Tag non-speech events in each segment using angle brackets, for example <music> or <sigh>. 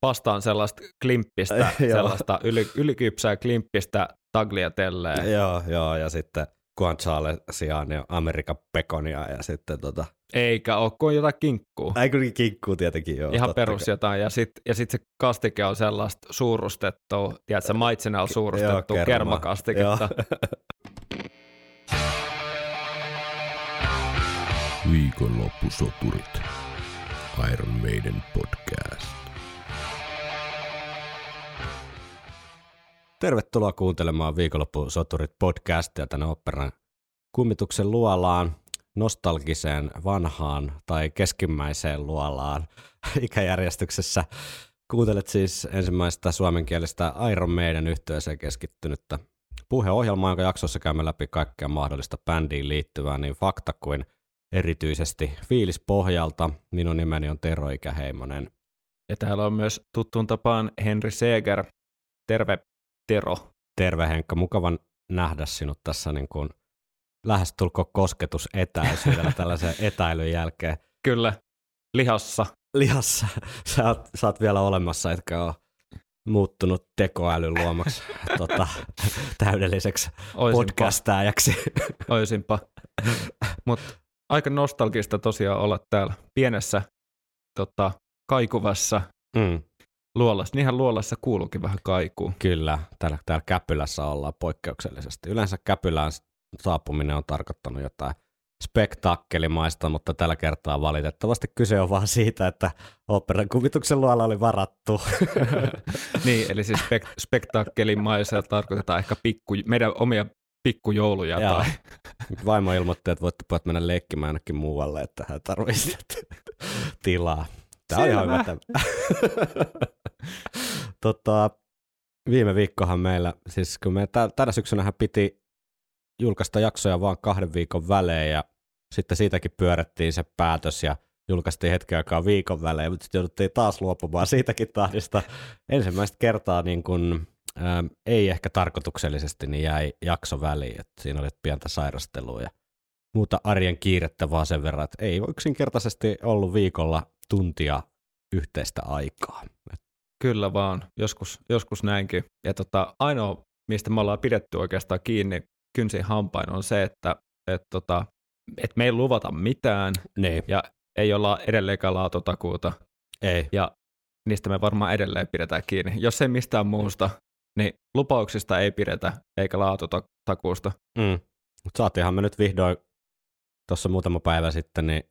pastaan sellaista klimppistä, <laughs> Joo. sellaista yli, ylikypsää klimppistä tagliatelleen. Joo, joo, ja sitten guancialesia ja Amerikan pekonia ja sitten tota, Eikä ole kuin jotain kinkkuu. ei kyllä kinkkuu tietenkin joo. Ihan perus kai. jotain. Ja sitten ja sit se kastike on sellaista suurustettua, tiedätkö, maitsenalla suurustettua kerma. kermakastiketta. <laughs> Viikonloppusoturit. Iron Maiden podcast. Tervetuloa kuuntelemaan Viikonloppusoturit podcastia tänne operan kummituksen luolaan, nostalgiseen vanhaan tai keskimmäiseen luolaan <laughs> ikäjärjestyksessä. Kuuntelet siis ensimmäistä suomenkielistä Iron Maiden yhteiseen keskittynyttä puheohjelmaa, jonka jaksossa käymme läpi kaikkea mahdollista bändiin liittyvää niin fakta kuin erityisesti fiilispohjalta. Minun nimeni on Tero Ikäheimonen. Ja täällä on myös tuttuun tapaan Henri Seeger. Terve Tero. Terve Henkka, mukavan nähdä sinut tässä niin kuin lähestulko kosketus etäisyydellä <laughs> tällaisen etäilyn jälkeen. Kyllä, lihassa. Lihassa, <laughs> sä oot, sä oot vielä olemassa, etkä ole muuttunut tekoälyn luomaksi <laughs> tota, täydelliseksi Oisinpa, podcastajaksi. oisinpa. Mutta aika nostalgista tosiaan olla täällä pienessä tota, kaikuvassa Mm, luolassa. Niinhän luolassa kuuluukin vähän kaikuu. kyllä, täällä, täällä Käpylässä ollaan poikkeuksellisesti. Yleensä Käpylään saapuminen on tarkoittanut jotain spektaakkelimaista, mutta tällä kertaa valitettavasti kyse on vaan siitä, että operan kuvituksen luola oli varattu. <laughs> niin, eli siis spek- spektaakkelimaisella tarkoitetaan ehkä pikku, meidän omia pikkujouluja tai <laughs> Vaimo ilmoitti, että voitte mennä leikkimään jonnekin muualle, että hän tarvitsee <laughs> tilaa. Tämä on ihan hyvä. Selvä. tämä. <laughs> tota, viime viikkohan meillä, siis kun me tä- tänä syksynähän piti julkaista jaksoja vaan kahden viikon välein ja sitten siitäkin pyörättiin se päätös ja julkaistiin hetken aikaa viikon välein, mutta sitten jouduttiin taas luopumaan siitäkin tahdista. Ensimmäistä kertaa niin kun, ää, ei ehkä tarkoituksellisesti, niin jäi jakso väliin, että siinä oli pientä sairastelua ja muuta arjen kiirettä vaan sen verran, että ei yksinkertaisesti ollut viikolla tuntia yhteistä aikaa. Kyllä vaan, joskus, joskus näinkin. Ja tota, ainoa, mistä me ollaan pidetty oikeastaan kiinni kynsin hampain, on se, että et tota, et me ei luvata mitään Niin, ja ei olla edelleenkään laatutakuuta. ei. Ja niistä me varmaan edelleen pidetään kiinni. Jos ei mistään muusta, niin lupauksista ei pidetä eikä laatutakuusta. Mm. Mut saatiinhan me nyt vihdoin tuossa muutama päivä sitten niin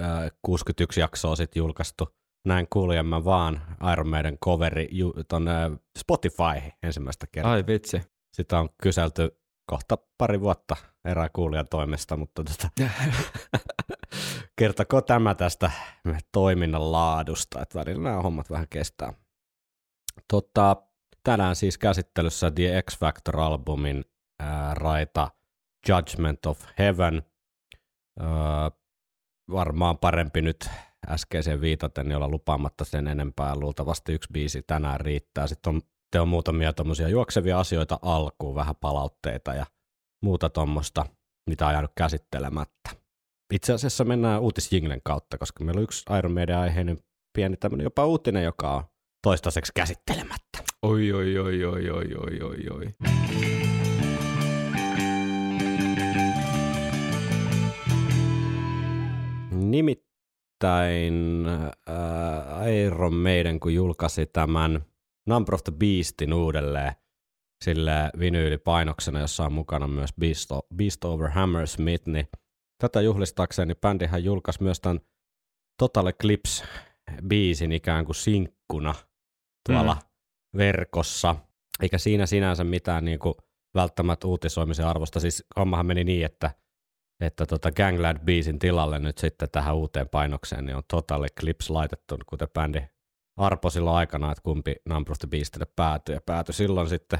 ää, 61 jaksoa sitten julkaistu. Näin kuulijan mä vaan Iron Maiden coveri ju, ton, ää, Spotify ensimmäistä kertaa. Ai vitsi. Sitä on kyselty kohta pari vuotta erää kuulijan toimesta, mutta tota, <laughs> kertoko tämä tästä toiminnan laadusta, että välillä nämä hommat vähän kestää. Tota, tänään siis käsittelyssä The X Factor-albumin ää, raita Judgment of Heaven. Ää, varmaan parempi nyt äskeiseen viitaten, niin olla lupaamatta sen enempää. Luultavasti yksi biisi tänään riittää. Sitten on, te on muutamia tommosia juoksevia asioita alkuun, vähän palautteita ja muuta tuommoista, mitä on jäänyt käsittelemättä. Itse asiassa mennään uutisjinglen kautta, koska meillä on yksi Iron Maiden aiheinen pieni tämmöinen jopa uutinen, joka on toistaiseksi käsittelemättä. Oi, oi, oi, oi, oi, oi, oi, oi. Nimittäin äh, Iron Maiden, kun julkaisi tämän Number of the Beastin uudelleen sille vinyylipainoksena, jossa on mukana myös Beast, o- Beast over Hammersmith, niin tätä juhlistaakseni bändihän julkaisi myös tämän Total Eclipse-biisin ikään kuin sinkkuna tuolla mm. verkossa, eikä siinä sinänsä mitään niin kuin välttämättä uutisoimisen arvosta. Siis hommahan meni niin, että että tota Gangland-biisin tilalle nyt sitten tähän uuteen painokseen niin on Total Eclipse laitettu, kuten bändi arpo silloin aikana, että kumpi Number of the Beastille päätyi, ja päätyi silloin sitten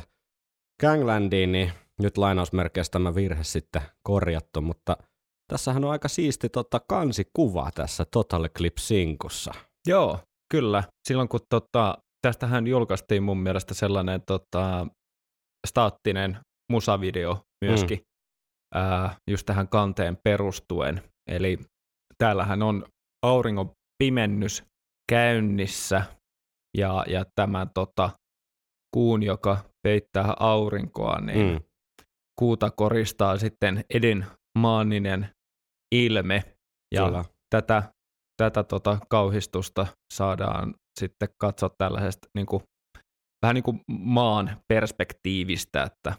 Ganglandiin, niin nyt lainausmerkeissä tämä virhe sitten korjattu, mutta tässähän on aika siisti tota kansikuva tässä Total Eclipse sinkussa. Joo, kyllä. Silloin kun tota, tästähän julkaistiin mun mielestä sellainen tota, staattinen musavideo myöskin, mm. Ää, just tähän kanteen perustuen. Eli täällähän on auringon pimennys käynnissä ja, ja tämän tota, kuun, joka peittää aurinkoa, niin mm. kuuta koristaa sitten Edin maaninen ilme. Ja Kyllä. tätä, tätä tota, kauhistusta saadaan sitten katsoa tällaisesta niin kuin, vähän niin kuin maan perspektiivistä, että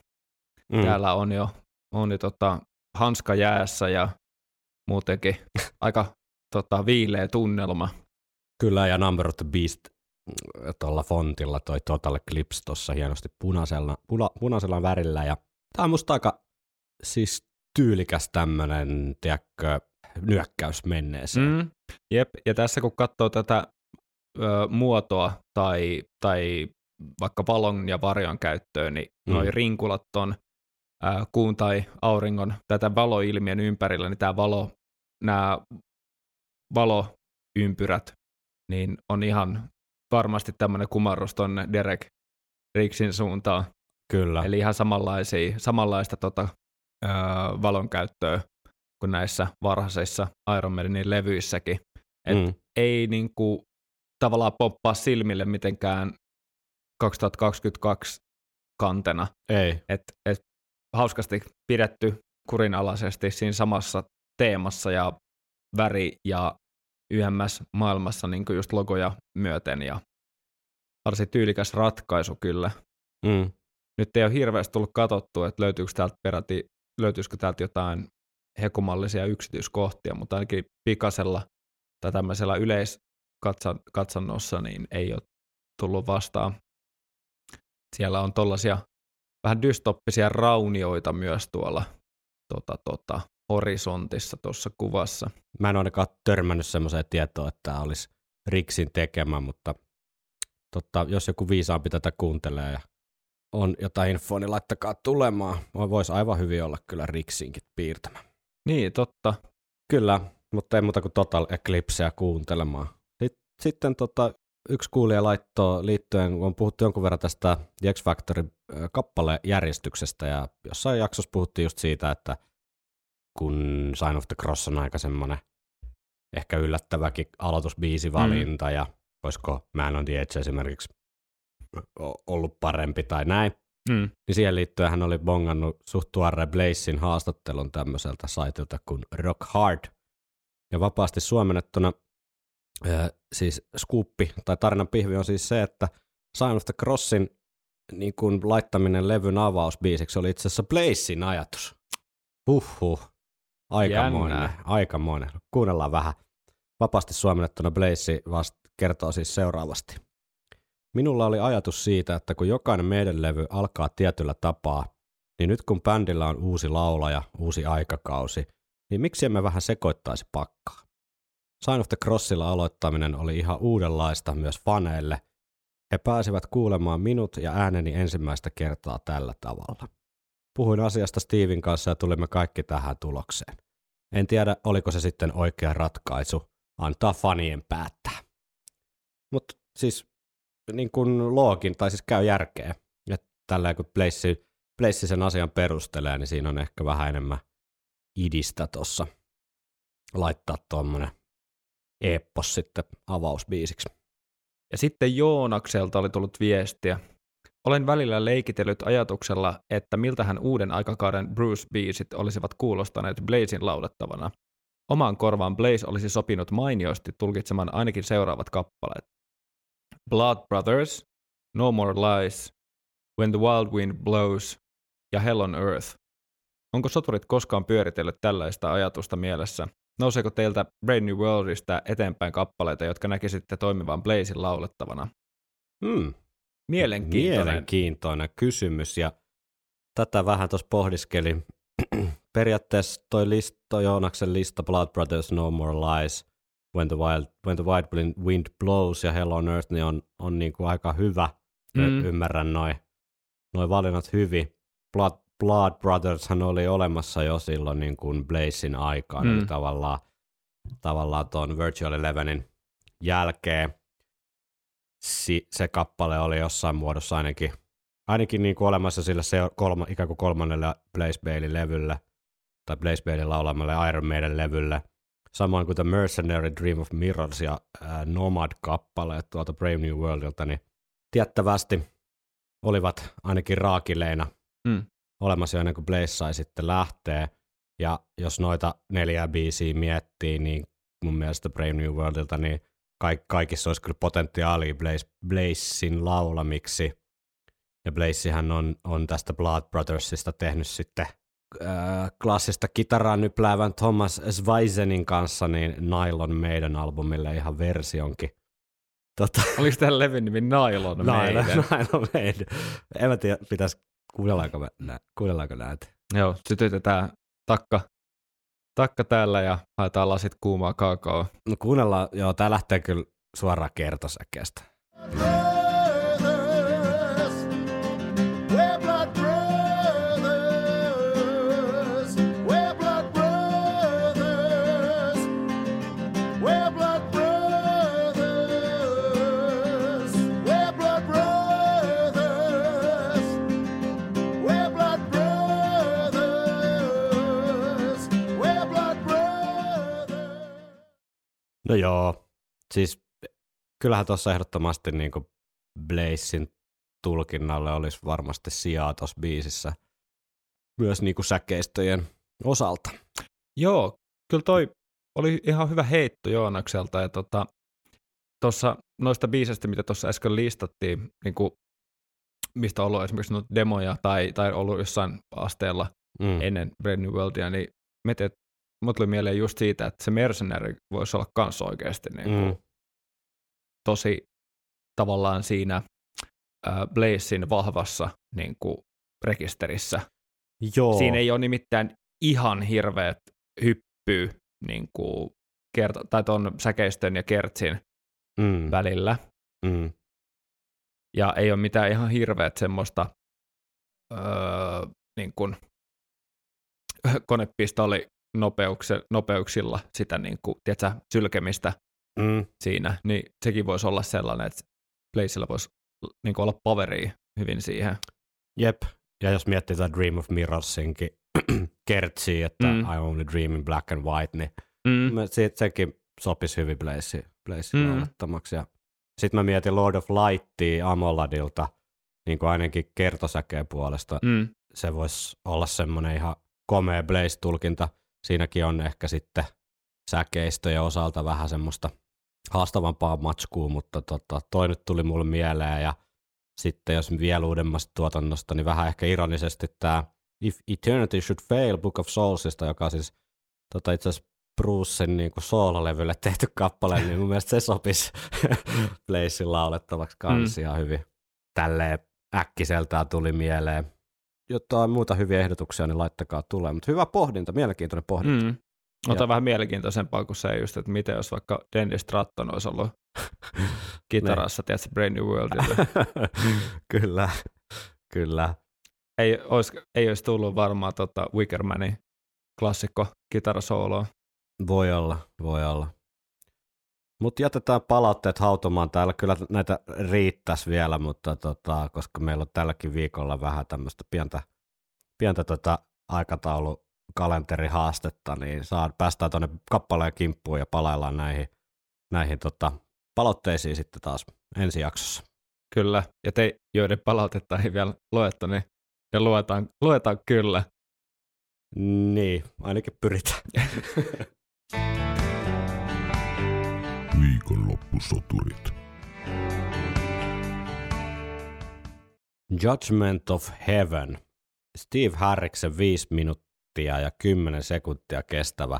mm. täällä on jo, on jo tota, hanska jäässä ja muutenkin <laughs> aika tota, viileä tunnelma. Kyllä, ja Number of the Beast mm, tuolla fontilla toi Total Eclipse tuossa hienosti punaisella, puna, punaisella värillä. Ja tämä on musta aika siis tyylikäs tämmöinen, tiedätkö, nyökkäys menneeseen. Mm, jep, ja tässä kun katsoo tätä ö, muotoa tai, tai vaikka valon ja varjon käyttöön, niin mm. noi rinkulat on kuun tai auringon tätä valoilmiön ympärillä, niin tämä valo, nämä valoympyrät, niin on ihan varmasti tämmöinen kumarrus tuonne Derek Riksin suuntaan. Kyllä. Eli ihan samanlaisia, samanlaista tota, ö, valon käyttöä kuin näissä varhaisissa Iron Manin levyissäkin. Et mm. ei niinku tavallaan poppaa silmille mitenkään 2022 kantena. Ei. Et, et hauskasti pidetty kurinalaisesti siinä samassa teemassa ja väri ja YMS maailmassa niin just logoja myöten ja varsin tyylikäs ratkaisu kyllä. Mm. Nyt ei ole hirveästi tullut katsottu, että löytyykö täältä peräti, löytyisikö täältä jotain hekumallisia yksityiskohtia, mutta ainakin pikasella tai tämmöisellä yleiskatsannossa niin ei ole tullut vastaan. Siellä on tollaisia vähän dystoppisia raunioita myös tuolla tota, tota, horisontissa tuossa kuvassa. Mä en ainakaan törmännyt semmoiseen tietoa, että tämä olisi Riksin tekemä, mutta totta, jos joku viisaampi tätä kuuntelee ja on jotain infoa, niin laittakaa tulemaan. Voisi aivan hyvin olla kyllä Riksinkin piirtämä. Niin, totta. Kyllä, mutta ei muuta kuin Total Eclipseä kuuntelemaan. Sitten tota, yksi kuulija laittoi liittyen, on puhuttu jonkun verran tästä X Factorin kappalejärjestyksestä ja jossain jaksossa puhuttiin just siitä, että kun Sign of the Cross on aika semmoinen ehkä yllättäväkin aloitusbiisivalinta mm. ja olisiko Man on the Edge esimerkiksi ollut parempi tai näin. Mm. Niin siihen liittyen hän oli bongannut suht tuoreen Blazein haastattelun tämmöiseltä saitilta kuin Rock Hard. Ja vapaasti suomennettuna äh, siis skuppi tai tarinan pihvi on siis se, että Sign of the Crossin niin kun laittaminen levyn avausbiisiksi oli itse asiassa Blazein ajatus. Huhhuh. Aikamoinen, aikamoinen. Kuunnellaan vähän. Vapaasti suomennettuna Blaze vast kertoo siis seuraavasti. Minulla oli ajatus siitä, että kun jokainen meidän levy alkaa tietyllä tapaa, niin nyt kun bändillä on uusi laulaja, uusi aikakausi, niin miksi emme vähän sekoittaisi pakkaa? Sign of the Crossilla aloittaminen oli ihan uudenlaista myös faneille. He pääsivät kuulemaan minut ja ääneni ensimmäistä kertaa tällä tavalla. Puhuin asiasta Steven kanssa ja tulimme kaikki tähän tulokseen. En tiedä, oliko se sitten oikea ratkaisu. Antaa fanien päättää. Mutta siis niin kuin loogin, tai siis käy järkeä. Ja tällä kun Place, Place sen asian perustelee, niin siinä on ehkä vähän enemmän idistä tuossa laittaa tuommoinen eppos sitten avausbiisiksi. Ja sitten Joonakselta oli tullut viestiä. Olen välillä leikitellyt ajatuksella, että miltähän uuden aikakauden Bruce-biisit olisivat kuulostaneet Blazin laulettavana. Omaan korvaan Blaze olisi sopinut mainiosti tulkitsemaan ainakin seuraavat kappaleet. Blood Brothers, No More Lies, When the Wild Wind Blows ja Hell on Earth. Onko soturit koskaan pyöritellyt tällaista ajatusta mielessä? Nouseeko teiltä Brave New Worldista eteenpäin kappaleita, jotka näkisitte toimivan Blazin laulettavana? Hmm. Mielenkiintoinen. Mielenkiintoinen kysymys ja tätä vähän tuossa pohdiskelin. <clears throat> Periaatteessa toi, list, toi Joonaksen lista Blood Brothers No More Lies, When the, Wild, When the Wild Wind Blows ja Hell on Earth niin on, on niin kuin aika hyvä. Mm. Ymmärrän noin noi valinnat hyvin. Blood, Blood Brothers hän oli olemassa jo silloin niin kuin Blazein aikaan, mm. eli tavallaan, tavallaan tuon Virtual Elevenin jälkeen si, se kappale oli jossain muodossa ainakin, ainakin niin kuin olemassa sillä se kolma, ikään kuin kolmannelle Blaze Bailey levylle tai Blaze Bailey laulamalle Iron Maiden levylle. samoin kuin The Mercenary Dream of Mirrors ja ää, Nomad-kappaleet tuolta Brave New Worldilta, niin tiettävästi olivat ainakin raakileina Mm. Olemassa jo ennen kuin Blaze sai sitten lähtee. Ja jos noita neljää biisiä miettii, niin mun mielestä Brave New Worldilta, niin kaik- kaikissa olisi kyllä potentiaalia Blaze, Blazein laulamiksi. Ja Blazehän on, on tästä Blood Brothersista tehnyt sitten äh, klassista kitaraa nypläävän Thomas Sveisenin kanssa niin Nylon meidän albumille ihan versionkin. Tota, Oliko tämä levin nimi Nylon Maiden? Nylon meidän. En mä tiedä, pitäisi kuunnellaanko, me, nä, kuunnellaanko näitä. Joo, sytytetään takka, takka täällä ja haetaan lasit kuumaa kaakaoa. No kuunnellaan, joo, tää lähtee kyllä suoraan kertosäkeestä. brothers, No joo, siis kyllähän tuossa ehdottomasti niin Blazein tulkinnalle olisi varmasti sijaa tuossa biisissä myös niin säkeistöjen osalta. Joo, kyllä toi oli ihan hyvä heitto Joonakselta. Ja tota, tuossa noista biiseistä, mitä tuossa äsken listattiin, niin kuin, mistä on ollut esimerkiksi noita demoja tai, tai ollut jossain asteella Mm. ennen Brand New Worldia, niin mietin, että mut tuli mieleen just siitä, että se Mercenary voisi olla kans oikeasti niin kuin, Mm. tosi tavallaan siinä äh, Blazein vahvassa niin kuin, rekisterissä. Joo. Siinä ei ole nimittäin ihan hirveät hyppyy niin kuin kerta, tai ton säkeistön ja kertsin mm. välillä. Mm. Ja ei ole mitään ihan hirveät semmoista öö, niin kuin, konepistoli nopeukse, nopeuksilla sitä niin kuin, tiedätkö, sylkemistä Mm. siinä, niin sekin voisi olla sellainen, että Blazeilla voisi niin kuin olla poweria hyvin siihen. Jep. Ja jos miettii tätä Dream of Mirrorsinkin <clears throat> kertsiä, että Mm. I only dream in black and white, niin Mm. Se, sekin sopisi hyvin Blaze, Blaze Mm. Ja sitten mä mietin Lord of Lightia Amoladilta, niin kuin ainakin kertosäkeen puolesta. Mm. Se voisi olla semmoinen ihan komea Blaze-tulkinta. Siinäkin on ehkä sitten säkeistöjen osalta vähän semmoista haastavampaa matskua, mutta tota, toi nyt tuli mulle mieleen. Ja sitten jos vielä uudemmasta tuotannosta, niin vähän ehkä ironisesti tämä If Eternity Should Fail Book of Soulsista, joka siis tota, itse asiassa Brucen niin kuin soololevylle tehty kappale, niin mun mielestä se sopisi <laughs> Blazein laulettavaksi kans Mm. ihan hyvin. Tälleen äkkiseltään tuli mieleen. Jotain muuta hyviä ehdotuksia, niin laittakaa tulee. Mutta hyvä pohdinta, mielenkiintoinen pohdinta. Mm. Ota Ja- vähän mielenkiintoisempaa kuin se just, että miten jos vaikka Dennis Stratton olisi ollut <laughs> kitarassa, tiedätkö, Brain New Worldilla. <laughs> kyllä, kyllä. ei, olisi, ei olisi tullut varmaan tota Wickermanin klassikko kitarasooloa. Voi olla, voi olla. Mutta jätetään palautteet hautomaan täällä. Kyllä näitä riittäisi vielä, mutta tota, koska meillä on tälläkin viikolla vähän tämmöistä pientä, pientä tota aikataulu kalenterihaastetta, niin saa, päästään tuonne kappaleen kimppuun ja palaillaan näihin, näihin tota, palautteisiin sitten taas ensi jaksossa. Kyllä, ja te, joiden palautetta ei vielä luettu, niin ne luetaan, luetaan kyllä. Niin, ainakin pyritään. <laughs> Viikonloppusoturit. Judgment of Heaven. Steve Harriksen 5 minuuttia ja 10 sekuntia kestävä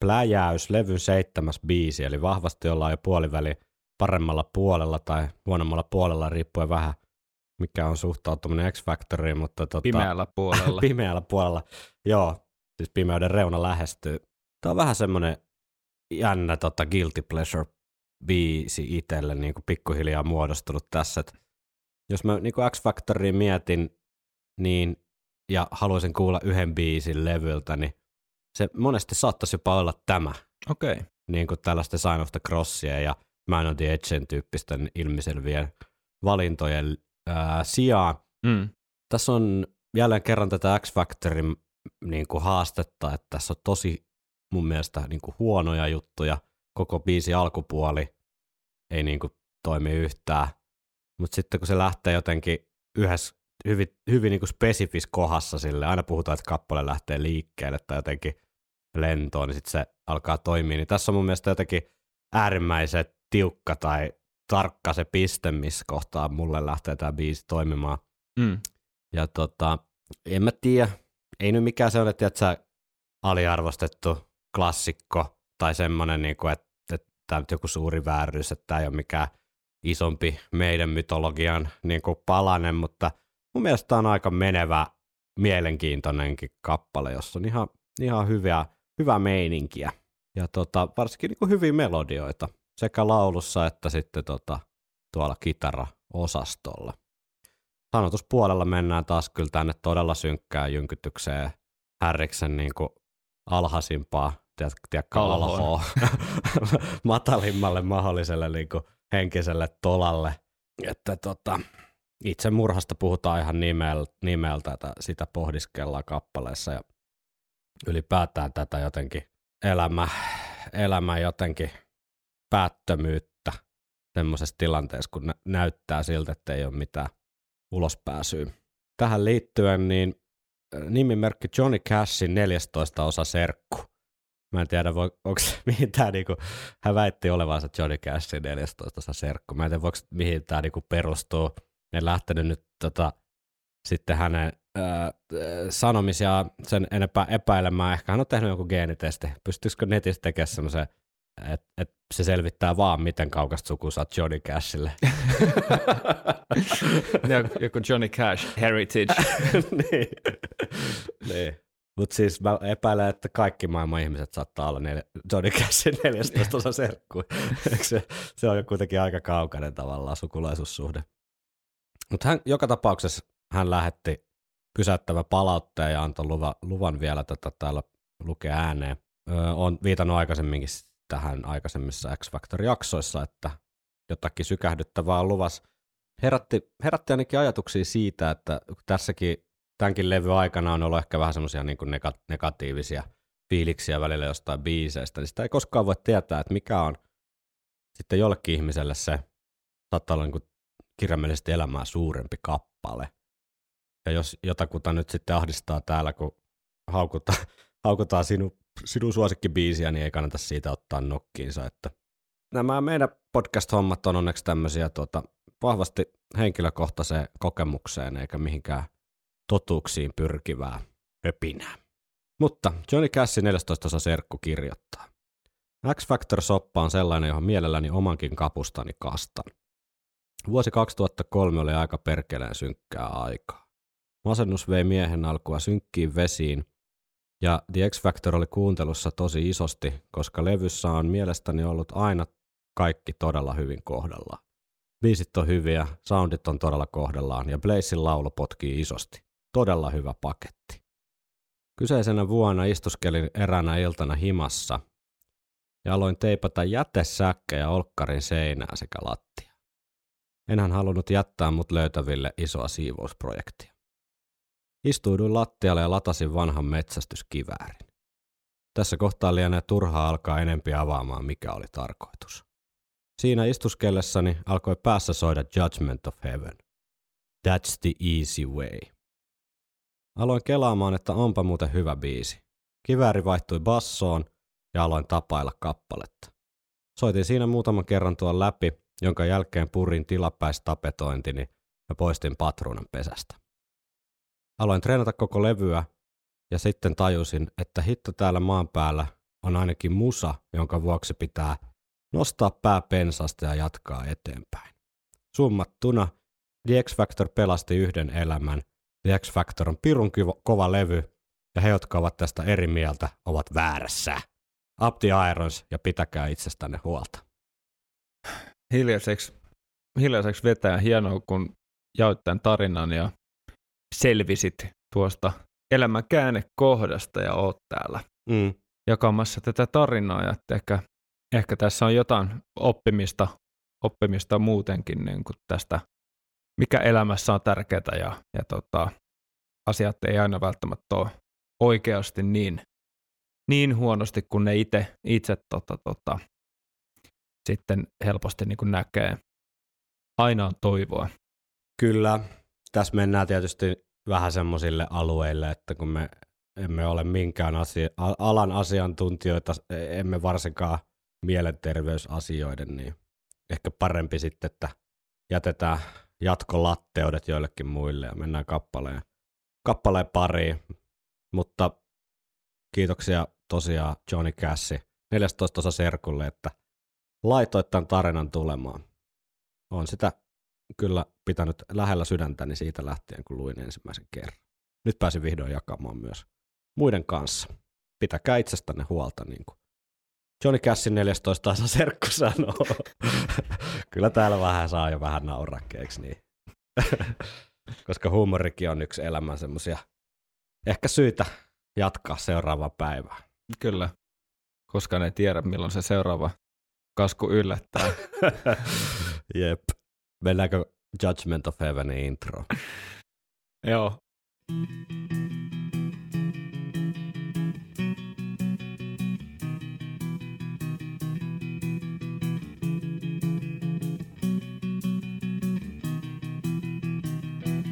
pläjäys, levyn seitsemäs biisi, eli vahvasti ollaan jo puoliväli paremmalla puolella tai huonommalla puolella, riippuen vähän mikä on suhtautuminen X-Factoriin, mutta tota, Pimeällä puolella. <laughs> pimeällä puolella. Joo, siis pimeyden reuna lähestyy. Tämä on vähän semmoinen jännä tota, guilty pleasure biisi itselle niin kuin pikkuhiljaa muodostunut tässä. Et jos mä niin kuin X-Factoriin mietin niin, ja haluaisin kuulla yhden biisin levyltä, niin se monesti saattaisi jopa olla tämä, Okei. Okay. niin kuin tällaisten Sign of the Crossia ja Man on the Edgen tyyppisten ilmiselvien valintojen ää, sijaan Mm. tässä on jälleen kerran tätä X-Factorin niin kuin haastetta, että tässä on tosi mun mielestä niin kuin huonoja juttuja. Koko biisi alkupuoli ei niin kuin toimi yhtään. Mutta sitten kun se lähtee jotenkin yhdessä hyvin, hyvin niin kuin spesifis kohdassa sille, aina puhutaan, että kappale lähtee liikkeelle tai jotenkin lentoon, niin sitten se alkaa toimia. Niin tässä on mun mielestä jotenkin äärimmäisen tiukka tai tarkka se piste, missä kohtaa mulle lähtee tämä biisi toimimaan. Mm. Ja tota, en mä tiedä, ei nyt mikään se ole, että sä aliarvostettu klassikko tai semmoinen, niin kuin, että, että tämä on joku suuri vääryys, että tämä ei ole mikään isompi meidän mytologian niin kuin palanen, mutta mun mielestä tämä on aika menevä, mielenkiintoinenkin kappale, jossa on ihan, ihan hyvää, hyvää meininkiä. Ja tota, varsinkin niin kuin hyviä melodioita sekä laulussa että sitten tota, tuolla kitara-osastolla. Sanotuspuolella mennään taas kyllä tänne todella synkkään jynkytykseen Härriksen niin kuin alhaisimpaa, tiedätkö, Alhoon. alhoa, <laughs> matalimmalle mahdolliselle niin kuin henkiselle tolalle. Että tota, itse murhasta puhutaan ihan nimel, nimeltä, että sitä pohdiskellaan kappaleessa ja ylipäätään tätä jotenkin elämä, elämä jotenkin päättömyyttä semmoisessa tilanteessa, kun nä- näyttää siltä, että ei ole mitään ulospääsyä. Tähän liittyen niin nimimerkki Johnny Cashin 14 osa serkku. Mä en tiedä, voi, onko <laughs> mihin tämä niinku, hän väitti olevansa Johnny Cashin 14 osa serkku. Mä en tiedä, voiko, mihin tämä niinku perustuu. En lähtenyt nyt tota, sitten hänen ää, sanomisia sen enempää epäilemään. Ehkä hän on tehnyt joku geenitesti. Pystyisikö netistä tekemään semmoisen, että et se selvittää vaan, miten kaukasta sukua oot Johnny Cashille. <laughs> Joku Johnny Cash Heritage. <laughs> niin. niin. Mutta siis mä epäilen, että kaikki maailman ihmiset saattaa olla neljä, Johnny Cashin 14 osa serkku. Se, se on kuitenkin aika kaukainen tavallaan sukulaisuussuhde. Mutta hän joka tapauksessa hän lähetti pysäyttävä palautteen ja antoi luvan, luvan vielä tätä täällä lukea ääneen. Öö, on viitannut aikaisemminkin tähän aikaisemmissa X Factor-jaksoissa, että jotakin sykähdyttävää on luvassa. Herätti, herätti ainakin ajatuksia siitä, että tässäkin tämänkin levy aikana on ollut ehkä vähän semmoisia niin nega- negatiivisia fiiliksiä välillä jostain biiseistä, niin sitä ei koskaan voi tietää, että mikä on sitten jollekin ihmiselle se, saattaa olla niin kirjaimellisesti elämää suurempi kappale. Ja jos jotakuta nyt sitten ahdistaa täällä, kun haukutaan, <laughs> haukutaan sinu, sinun suosikkibiisiä, niin ei kannata siitä ottaa nokkiinsa. Että nämä meidän podcast-hommat on onneksi tämmöisiä tuota, vahvasti henkilökohtaiseen kokemukseen, eikä mihinkään totuuksiin pyrkivää höpinää. Mutta Johnny Cassin 14 osa serkku kirjoittaa. X-Factor-soppa on sellainen, johon mielelläni omankin kapustani kastan. Vuosi 2003 oli aika perkeleen synkkää aikaa. Masennus vei miehen alkua synkkiin vesiin, ja The X-Factor oli kuuntelussa tosi isosti, koska levyssä on mielestäni ollut aina kaikki todella hyvin kohdallaan. Biisit on hyviä, soundit on todella kohdallaan ja Blazin laulu potkii isosti. Todella hyvä paketti. Kyseisenä vuonna istuskelin eränä iltana himassa ja aloin teipata jätesäkkejä olkkarin seinää sekä lattia. Enhän halunnut jättää mut löytäville isoa siivousprojektia. Istuuduin lattialle ja latasin vanhan metsästyskiväärin. Tässä kohtaa lienee turhaa alkaa enempi avaamaan, mikä oli tarkoitus. Siinä istuskellessani alkoi päässä soida Judgment of Heaven. That's the easy way. Aloin kelaamaan, että onpa muuten hyvä biisi. Kivääri vaihtui bassoon ja aloin tapailla kappaletta. Soitin siinä muutaman kerran tuon läpi, jonka jälkeen purin tilapäistapetointini ja poistin patruunan pesästä. Aloin treenata koko levyä ja sitten tajusin, että hitto täällä maan päällä on ainakin musa, jonka vuoksi pitää nostaa pää pensasta ja jatkaa eteenpäin. Summattuna The X-Factor pelasti yhden elämän. The X-Factor on pirun kova levy ja he, jotka ovat tästä eri mieltä, ovat väärässä. Up the irons ja pitäkää itsestänne huolta. hiljaiseksi, hiljaiseksi vetää hienoa, kun jaoit tämän tarinan ja selvisit tuosta elämän käännekohdasta ja oot täällä Mm. jakamassa tätä tarinaa ja että ehkä, ehkä tässä on jotain oppimista, oppimista muutenkin niin kuin tästä, mikä elämässä on tärkeää ja, ja tota, asiat ei aina välttämättä ole oikeasti niin niin huonosti, kun ne itse, itse tota, tota, sitten helposti niin kuin näkee. Aina on toivoa. Kyllä, tässä mennään tietysti vähän semmoisille alueille, että kun me emme ole minkään asia, alan asiantuntijoita, e- emme varsinkaan mielenterveysasioiden, niin ehkä parempi sitten, että jätetään jatkolatteudet joillekin muille ja mennään kappaleen, kappaleen pariin. Mutta kiitoksia tosiaan Johnny Cash 14 osa Serkulle, että laitoit tämän tarinan tulemaan. On sitä kyllä pitänyt lähellä sydäntäni siitä lähtien, kun luin ensimmäisen kerran. Nyt pääsin vihdoin jakamaan myös muiden kanssa. Pitäkää itsestänne huolta, niin kuin Johnny Cashin 14 osa serkku sanoo. <laughs> kyllä täällä vähän saa jo vähän nauraa, eiks niin? <laughs> Koska huumorikin on yksi elämän semmosia ehkä syitä jatkaa seuraavaa päivää. Kyllä. Koska ne tiedä, milloin se seuraava kasku yllättää. <laughs> Jep. Mennäänkö Judgment of Heavenin intro? <laughs> Joo.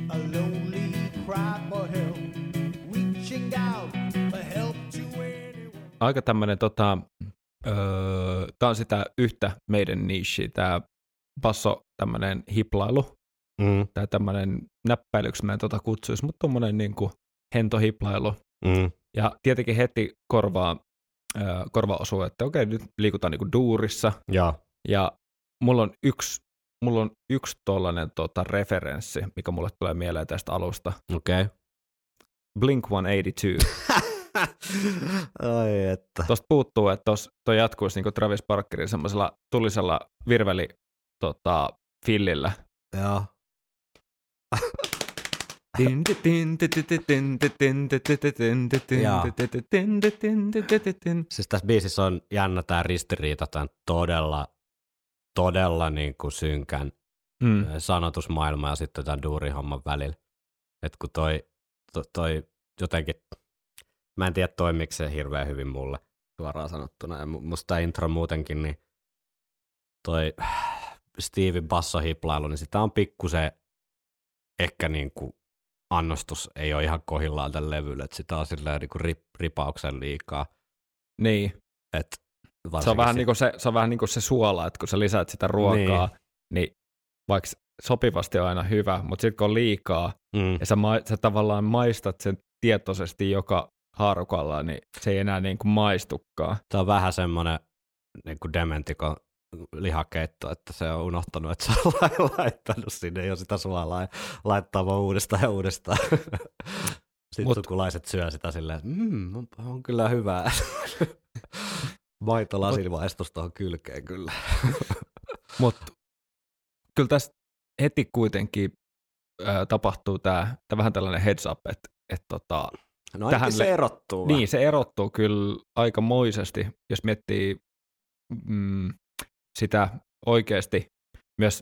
A lonely cry for help, reaching out for help to anyone. Aika tämmönen tota, öö, tää on sitä yhtä meidän niche, tää basso tämmönen hiplailu, Mm, tai tämmönen näppäilyksi mä en tota kutsuisi, mutta tommonen niinku hento hiplailu. mm, Ja tietenkin heti korvaa, korva osuu, että okei, nyt liikutaan niinku duurissa, ja, Ja mulla on yksi, mulla on yksi tollanen tota, referenssi, mikä mulle tulee mieleen tästä alusta. okei. Okay. Blink 182. <laughs> Ai että. Tuosta puuttuu, että tos, toi jatkuisi niin Travis Barkerin semmoisella tulisella virveli tota, fillillä. Joo. Siis tässä biisissä on jännä tämä ristiriita tämän todella, todella niin kuin synkän Mm. sanotusmaailman ja sitten tämän duurihomman välillä. Et kun toi, to, toi jotenkin, mä en tiedä toimiko se hirveän hyvin mulle suoraan sanottuna. Ja mu- musta tämä intro muutenkin, niin toi Stevie bassohiplailu, niin sitä on pikkusen ehkä niin kuin annostus ei ole ihan kohillaan tällä levyllä, että sitä on silleen niin kuin rip, ripauksen liikaa. Niin, Et se on, vähän niin kuin se, se on vähän niin kuin se suola, että kun sä lisäät sitä ruokaa, niin, niin vaikka sopivasti on aina hyvä, mutta sitten kun on liikaa, mm, ja sä, ma- sä tavallaan maistat sen tietoisesti joka haarukalla, niin se ei enää niin kuin maistukaan. Se on vähän semmoinen niin kuin dementikon lihakeitto, että se on unohtanut, että se on <laughs> la- laittanut sinne jo sitä suolaa ja laittaa vaan uudestaan ja uudestaan. <laughs> Sitten Mut- sukulaiset syö sitä silleen, että mm, on, on kyllä hyvää. <laughs> Maitolasilmaistus tuohon kylkeen kyllä. Mutta kyllä tässä heti kuitenkin ää, tapahtuu tämä vähän tällainen heads up, että et tota, No Tähän se erottuu. niin se erottuu kyllä aikamoisesti, jos miettii mm, sitä oikeasti myös,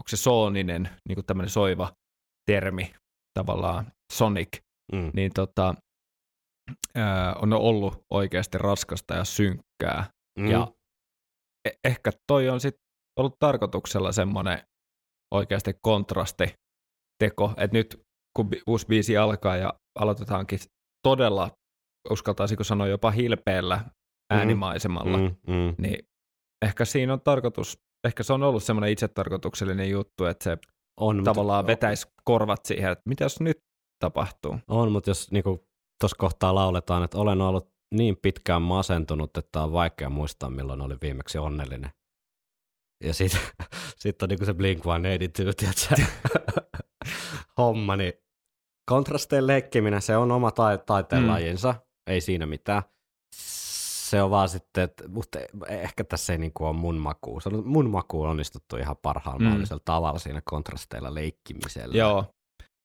onko se sooninen, niin kuin tämmöinen soiva termi, tavallaan sonic, Mm. niin tota, ää, on ollut oikeasti raskasta ja synkkää. Mm. Ja e- ehkä toi on sitten ollut tarkoituksella semmoinen oikeasti kontrasti teko, että nyt kun bi- uusi biisi alkaa ja aloitetaankin todella, uskaltaisiko sanoa jopa hilpeällä äänimaisemalla, mm, mm. niin ehkä siinä on tarkoitus, ehkä se on ollut semmoinen itsetarkoituksellinen juttu, että se on, mutta- tavallaan vetäisi korvat siihen, että mitä jos nyt tapahtuu. On, mutta jos niinku, tuossa kohtaa lauletaan, että olen ollut niin pitkään masentunut, että on vaikea muistaa, milloin oli viimeksi onnellinen. Ja sitten <laughs> sit on niinku se Blink-182, tiedätkö? <laughs> homma, niin kontrasteen leikkiminen, se on oma tai- taiteen Mm. lajinsa, ei siinä mitään. Se on vaan sitten, että, mutta ehkä tässä ei niinku ole mun maku. Se on, mun maku on onnistuttu ihan parhaalla Mm. mahdollisella tavalla siinä kontrasteilla leikkimisellä. Joo,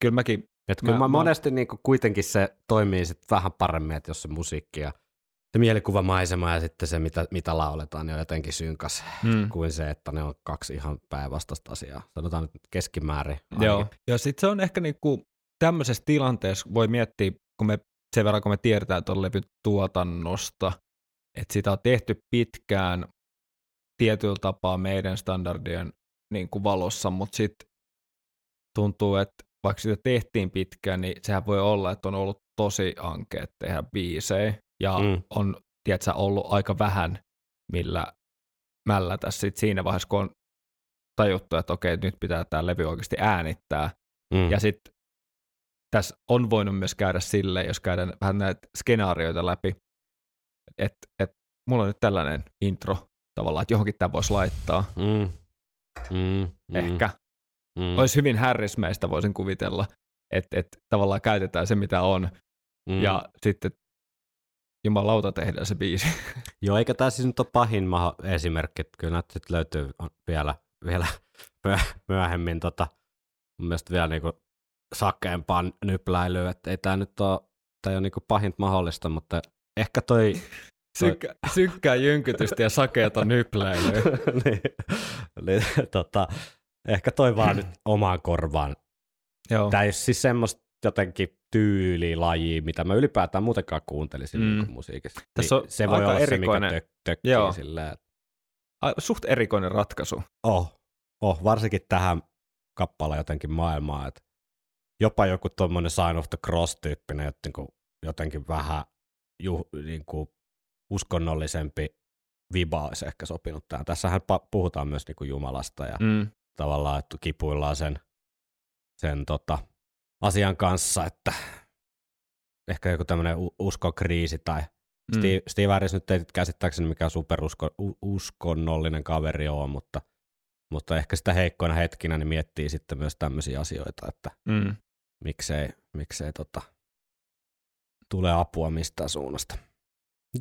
kyllä mäkin, Et kyllä Mä- mä, mä- monesti niinku kuitenkin se toimii sit vähän paremmin, että jos se musiikki ja se mielikuvamaisema ja sitten se, mitä, mitä lauletaan, niin on jotenkin synkäs mm, kuin se, että ne on kaksi ihan päinvastaista asiaa. Sanotaan nyt keskimäärin. Joo, ainakin. ja sitten se on ehkä niinku tämmöisessä tilanteessa voi miettiä, kun me sen verran kun me tiedetään tuon levyn tuotannosta, että sitä on tehty pitkään tietyllä tapaa meidän standardien niin kuin valossa, mutta sitten tuntuu, että vaikka sitä tehtiin pitkään, niin sehän voi olla, että on ollut tosi ankeet tehdä biisejä ja Mm. on, tiedätkö, ollut aika vähän, millä mällätä sit siinä vaiheessa, kun on tajuttu, että okei, nyt pitää tämä levy oikeasti äänittää. Mm. Ja sitten tässä on voinut myös käydä silleen, jos käydään vähän näitä skenaarioita läpi, että et, mulla on nyt tällainen intro tavallaan, että johonkin tämä voisi laittaa. Mm. Mm. Mm. Ehkä. Mm. Olisi hyvin härrismäistä, voisin kuvitella, että et tavallaan käytetään se, mitä on, Mm. ja sitten jumalauta tehdään se biisi. <laughs> Joo, eikä tämä siis nyt ole pahin maho esimerkki. Kyllä näitä sit löytyy vielä, vielä <laughs> myö- myöhemmin tota, mun mielestä vielä niinku sakeampaa nypläilyä. Että ei tämä nyt ole, tää ei ole niinku pahinta mahdollista, mutta ehkä toi... Sykkä, synkkää jynkytystä ja sakeata nypläilyä. <laughs> niin, niin, tota, ehkä toi vaan nyt omaan korvaan. Joo. Tämä ei ole siis semmoista jotenkin tyylilajia, mitä mä ylipäätään muutenkaan kuuntelisin Mm. mm. niin musiikissa. Tässä on se voi olla erikoinen- se, mikä tök, tökkii Joo. Suht erikoinen ratkaisu. Oh, oh, varsinkin tähän kappaleen jotenkin maailmaan, että jopa joku tuommoinen Sign of the Cross-tyyppinen, jotenkin, jotenkin vähän ju, niin kuin uskonnollisempi viba olisi ehkä sopinut tähän. Tässähän puhutaan myös niin kuin Jumalasta ja mm. Tavallaan, että kipuillaan sen, sen tota, asian kanssa, että ehkä joku tämmöinen uskokriisi tai Mm. Steve, Steve Harris nyt ei käsittääkseni mikään superuskonnollinen kaveri ole, mutta, mutta ehkä sitä heikkoina hetkinä niin miettii sitten myös tämmöisiä asioita, että Mm. miksei, miksei tota, tule apua mistään suunnasta.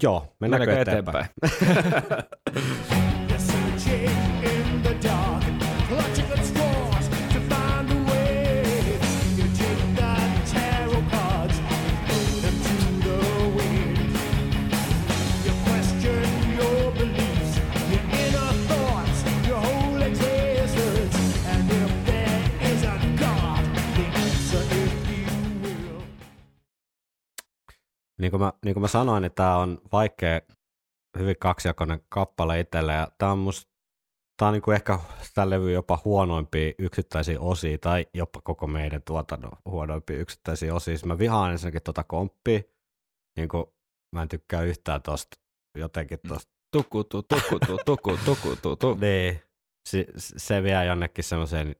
Joo, mennäänkö Mennäänkö eteenpäin? You're <laughs> niin kuin mä, niin kuin mä sanoin, niin tämä on vaikea, hyvin kaksijakoinen kappale itselle, ja tämä on musta Tämä on niin kuin ehkä tämä levy jopa huonoimpia yksittäisiä osia, tai jopa koko meidän tuotannon huonoimpia yksittäisiä osia. Siis Mä vihaan ensinnäkin tuota komppia, niin kuin mä en tykkää yhtään tosta jotenkin tosta. Tukutu, tukutu, tuku, tukutu, tu. <laughs> Niin, se, se vie jonnekin semmoiseen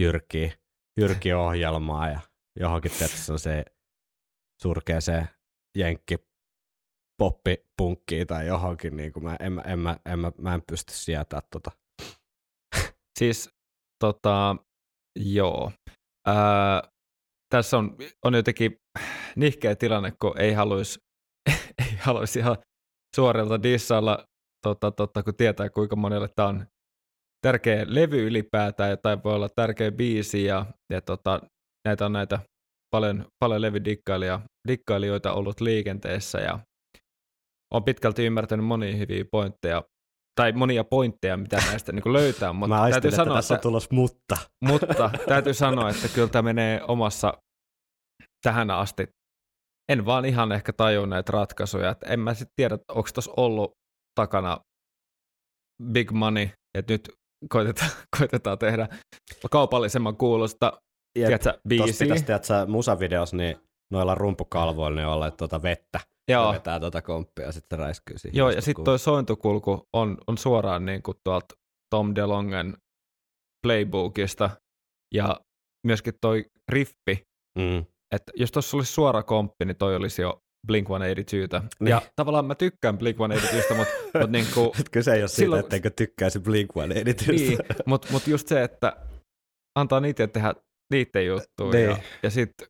jyrkiin, jyrkiin ohjelmaan ja johonkin tietysti semmoiseen surkeeseen jenkki poppipunkkiin tai johonkin, niin kuin mä, en, en, mä, en, mä, mä en pysty sietää tota. <laughs> Siis tota, joo. Ää, tässä on, on jotenkin nihkeä tilanne, kun ei haluaisi <laughs> ei haluais ihan suorilta dissailla, tota, tota, kun tietää kuinka monelle tämä on tärkeä levy ylipäätään, tai voi olla tärkeä biisi, ja, ja tota, näitä on näitä paljon, paljon levydikkailijoita ollut liikenteessä, ja on pitkälti ymmärtänyt monia hyviä pointteja, tai monia pointteja, mitä näistä niin löytää, mutta <laughs> mä täytyy että sanoa, tässä on tulos mutta. mutta <laughs> täytyy sanoa, että kyllä tämä menee omassa tähän asti. En vaan ihan ehkä tajua näitä ratkaisuja. Että en mä sitten tiedä, että onko tuossa ollut takana big money, että nyt koitetaan, <laughs> koitetaan tehdä kaupallisemman kuulosta tiedätkö, Tuossa biisiä. pitäisi, tiedätkö, musavideossa, niin noilla rumpukalvoilla niin olla tuota vettä. Ja Joo, vetää tuota komppia ja sitten räiskyy siihen. joo ja sitten toi sointukulku on, on suoraan niin kuin tuolta Tom DeLongen playbookista ja myöskin toi riffi, Mm. että jos tuossa olisi suora komppi, niin toi olisi jo Blink-182. Niin. Ja tavallaan mä tykkään Blink-182, mutta mut niinku, <laughs> Et Kyse ei ole siitä, Silloin- etteikö tykkäisi Blink-182. niin, mut, mut just se, että antaa niitä tehdä niiden juttuja. Ja, Niin. ja sitten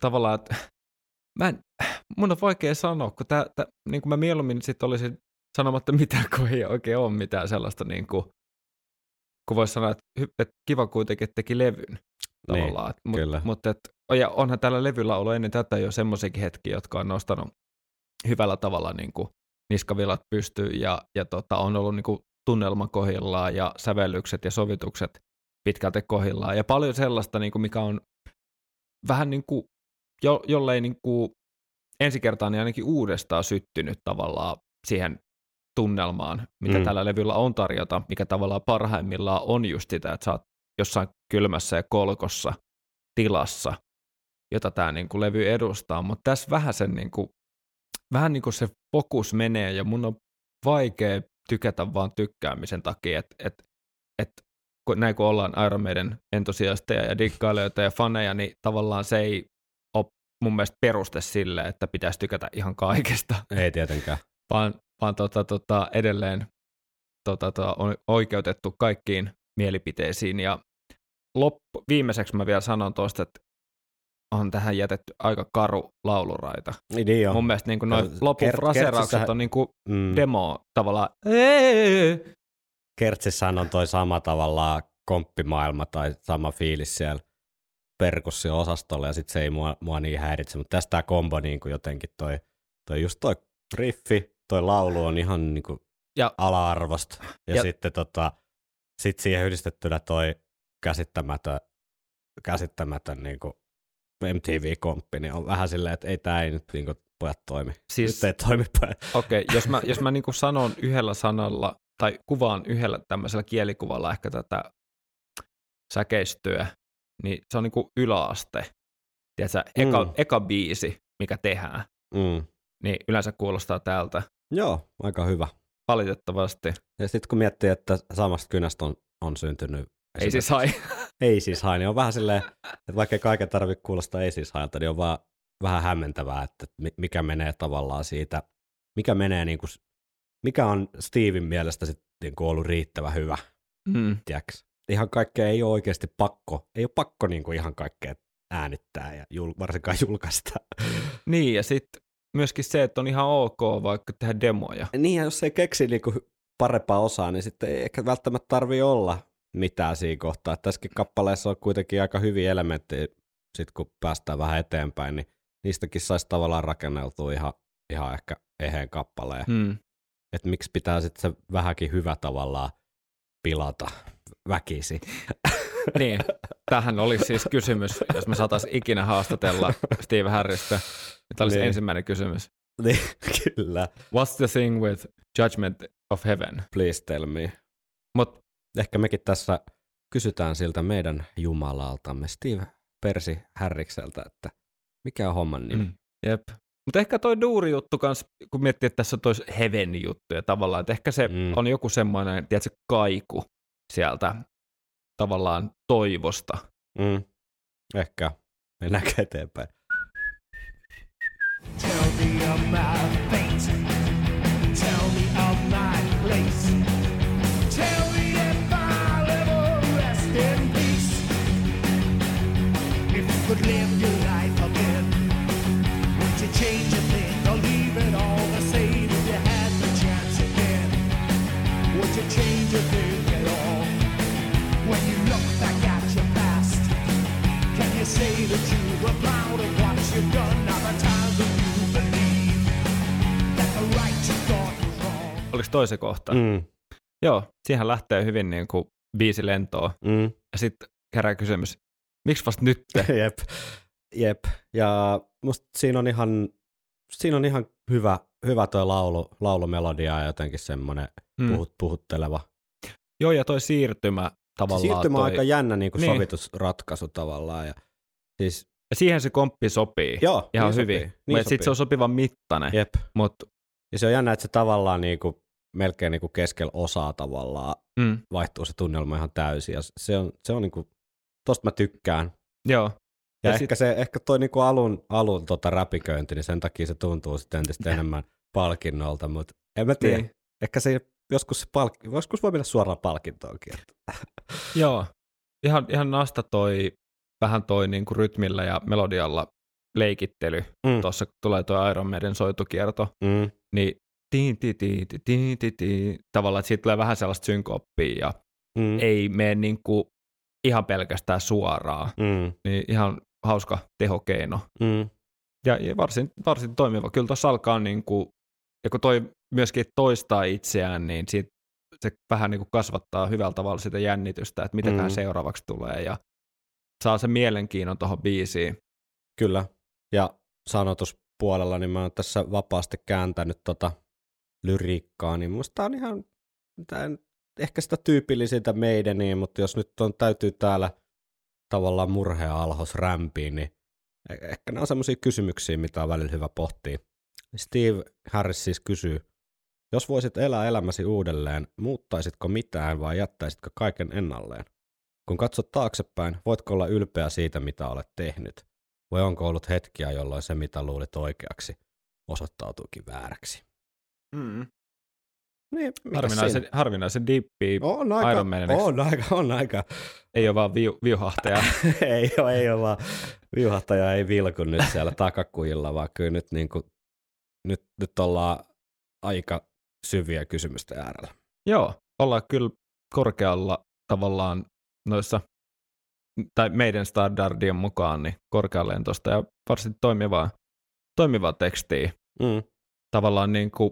tavallaan, että <laughs> mä en, <sniffs> mun on vaikea sanoa, kun tää, tää, niin kuin mä mieluummin sit olisin sanomatta <laughs> mitään, kun ei oikein ole mitään sellaista, niin kuin, kun voisi sanoa, että, että kiva kuitenkin, että teki levyn tavallaan. Niin, mut, kyllä. Mutta et, ja onhan tällä levyllä ollut ennen tätä jo semmoisiakin hetkiä, jotka on nostanut hyvällä tavalla niin kuin niskavilat pystyyn ja, ja tota, on ollut niin kuin tunnelma kohillaan ja sävellykset ja sovitukset pitkälti kohillaan. Ja paljon sellaista, niin kuin mikä on vähän niin kuin, jo, jollei niin kuin ensi kertaa niin ainakin uudestaan syttynyt tavallaan siihen tunnelmaan, mitä Mm. tällä levyllä on tarjota, mikä tavallaan parhaimmillaan on just sitä, että sä oot jossain kylmässä ja kolkossa tilassa, jota tämä niin kuin levy edustaa, mutta tässä vähän, sen, niin kuin, vähän niin kuin se fokus menee ja mun on vaikea tykätä vaan tykkäämisen takia, että et, et, kun, näin kun ollaan Iron Maiden entusiasteja ja dikkailijoita ja faneja, niin tavallaan se ei ole mun mielestä peruste sille, että pitäisi tykätä ihan kaikesta, Ei tietenkään. <laughs> vaan, vaan tota, tota, edelleen tota, tota, on oikeutettu kaikkiin mielipiteisiin. Ja loppu, viimeiseksi mä vielä sanon tuosta, että on tähän jätetty aika karu lauluraita. Niin, niin on. Mun mielestä niin noin Kert- lopun Kertsissähän- fraseraukset on niin kuin Mm. demo tavallaan. Kertsissähän on toi sama tavallaan komppimaailma tai sama fiilis siellä perkussio-osastolla ja sitten se ei mua, mua niin häiritse, mutta tästä tämä kombo niin kuin jotenkin toi, toi just toi riffi, toi laulu on ihan niin kuin Ja- ala-arvosta. Ja, ja Ja- sitten tota, sit siihen yhdistettynä toi käsittämätön, käsittämätön niin kuin MTV-komppi, niin on vähän silleen, että ei tämä ei nyt niin kuin, pojat toimi. Siis- Nyt ei toimi pojat. Okei, okay, jos mä, jos mä niin kuin sanon yhdellä sanalla tai kuvaan yhdellä tämmöisellä kielikuvalla ehkä tätä säkeistöä, niin se on niin kuin yläaste. Tiedätkö, eka, Mm. eka biisi, mikä tehdään, Mm. niin yleensä kuulostaa tältä Joo, aika hyvä. valitettavasti. Ja sitten kun miettii, että samasta kynästä on, on syntynyt... Ei siis hai. Ei siis hae, niin on vähän silleen, että vaikka kaiken tarvitse kuulostaa ei siis hailta, niin on vaan vähän hämmentävää, että mi- mikä menee tavallaan siitä, mikä menee niin kuin, mikä on Steven mielestä sitten niin kuin ollut riittävä hyvä, Mm. tiedätkö? Ihan kaikkea ei ole oikeasti pakko, ei ole pakko niin kuin ihan kaikkea äänittää ja jul, varsinkaan julkaista. <laughs> Niin, ja sitten myöskin se, että on ihan ok vaikka tehdä demoja. Niin, ja jos ei keksi niinku parempaa osaa, niin sitten ei ehkä välttämättä tarvi olla mitään siinä kohtaa. Tässäkin kappaleessa on kuitenkin aika hyviä elementtejä, sit kun päästään vähän eteenpäin, niin niistäkin saisi tavallaan rakenneltua ihan, ihan ehkä eheen kappaleen. Hmm. Mm. Että miksi pitää sitten se vähänkin hyvä tavallaan pilata väkisi. <laughs> Niin, tähän olisi siis kysymys, jos me saataisiin ikinä haastatella Steve Harrista. Tämä olisi Niin. ensimmäinen kysymys. niin, <laughs> kyllä. What's the thing with Judgment of Heaven? Please tell me. Mut Ehkä mekin tässä kysytään siltä meidän jumalaltamme Steve Persi Härrikseltä, että mikä on homman nimi? Mm. Jep. Mutta ehkä toi duuri-juttu kans, kun miettii, että tässä on toi heaven-juttuja tavallaan, että ehkä se Mm. on joku semmoinen, tiedätkö, kaiku sieltä tavallaan toivosta. Mm. Ehkä. Mennäänkö <laughs> eteenpäin? Tell me of say that you were proud of what you've done? Now the times when you believe that the right you thought was wrong. Oliko toi se kohta? Mm. Joo, siihen lähtee hyvin niin kuin biisi lentoa. Mm. Ja sitten herää kysymys, miksi vasta nyt? <laughs> Jep. Jep. Ja musta siinä on ihan, siinä on ihan hyvä, hyvä toi laulu, laulumelodia ja jotenkin semmoinen Mm. puhut, puhutteleva. Joo, ja toi siirtymä tavallaan. Siirtymä on toi, aika jännä niin kuin Niin. sovitusratkaisu tavallaan. Ja, siis, siihen se komppi sopii joo, ihan niin hyvin. Sopii, Niin niin sitten se on sopivan mittainen, Jep. mutta Ja se on jännä, että se tavallaan niin kuin, melkein niin kuin keskellä osaa tavallaan mm, vaihtuu se tunnelma ihan täysin. Ja se on, se on niin kuin, tosta mä tykkään. joo. Ja, Ja ehkä, se, ehkä toi niinku alun, alun tota räpiköinti, niin sen takia se tuntuu sitten entistä enemmän palkinnolta, mutta en mä tiedä. Niin. Ehkä se joskus, se palk, joskus voi mennä suoraan palkintoonkin. Joo, ihan, ihan nasta toi, vähän toi niin kuin rytmillä ja melodialla leikittely. Mm. Tuossa tulee toi Iron Maiden soitukierto, Mm. niin tiin, tiin, tiin, tiin, tiin, tiin, tiin. tavallaan, että siitä tulee vähän sellaista synkooppia ja Mm. ei mene niin kuin ihan pelkästään suoraan. Mm. Niin ihan hauska tehokeino. Mm. Ja, ja varsin, varsin toimiva. Kyllä tuossa alkaa, niin kuin, ja kun toi myöskin toistaa itseään, niin siitä, se vähän niin kuin kasvattaa hyvällä tavalla sitä jännitystä, että mitä Mm. seuraavaksi tulee, ja saa sen mielenkiinnon tuohon biisiin. Kyllä. Ja sanotus puolella, niin mä oon tässä vapaasti kääntänyt tota lyriikkaa, niin musta on ihan tää en, ehkä sitä tyypillisintä meidäniä, mutta jos nyt on, täytyy täällä tavallaan murhea alhos rämpiin, niin e- ehkä ne on semmoisia kysymyksiä, mitä on välillä hyvä pohtia. Steve Harris siis kysyy, jos voisit elää elämäsi uudelleen, muuttaisitko mitään vai jättäisitkö kaiken ennalleen? Kun katsot taaksepäin, voitko olla ylpeä siitä, mitä olet tehnyt? Vai onko ollut hetkiä, jolloin se, mitä luulit oikeaksi, osoittautuukin vääräksi? Mm. Niin, Harvinaisen, harvinaisen dippi on aika, Iron Maideniksi. on aika, on aika. ei ole vaan viu, viuhahtaja. <laughs> ei ole, ei ole vaan, viuhahtaja ei vilku nyt siellä takakujilla, vaan kyllä nyt, niin kuin, nyt, nyt ollaan aika syviä kysymysten äärellä. Joo, ollaan kyllä korkealla tavallaan noissa, tai meidän standardien mukaan, niin korkealentoista ja varsin toimivaa, toimivaa tekstiä. Mm. Tavallaan niin kuin,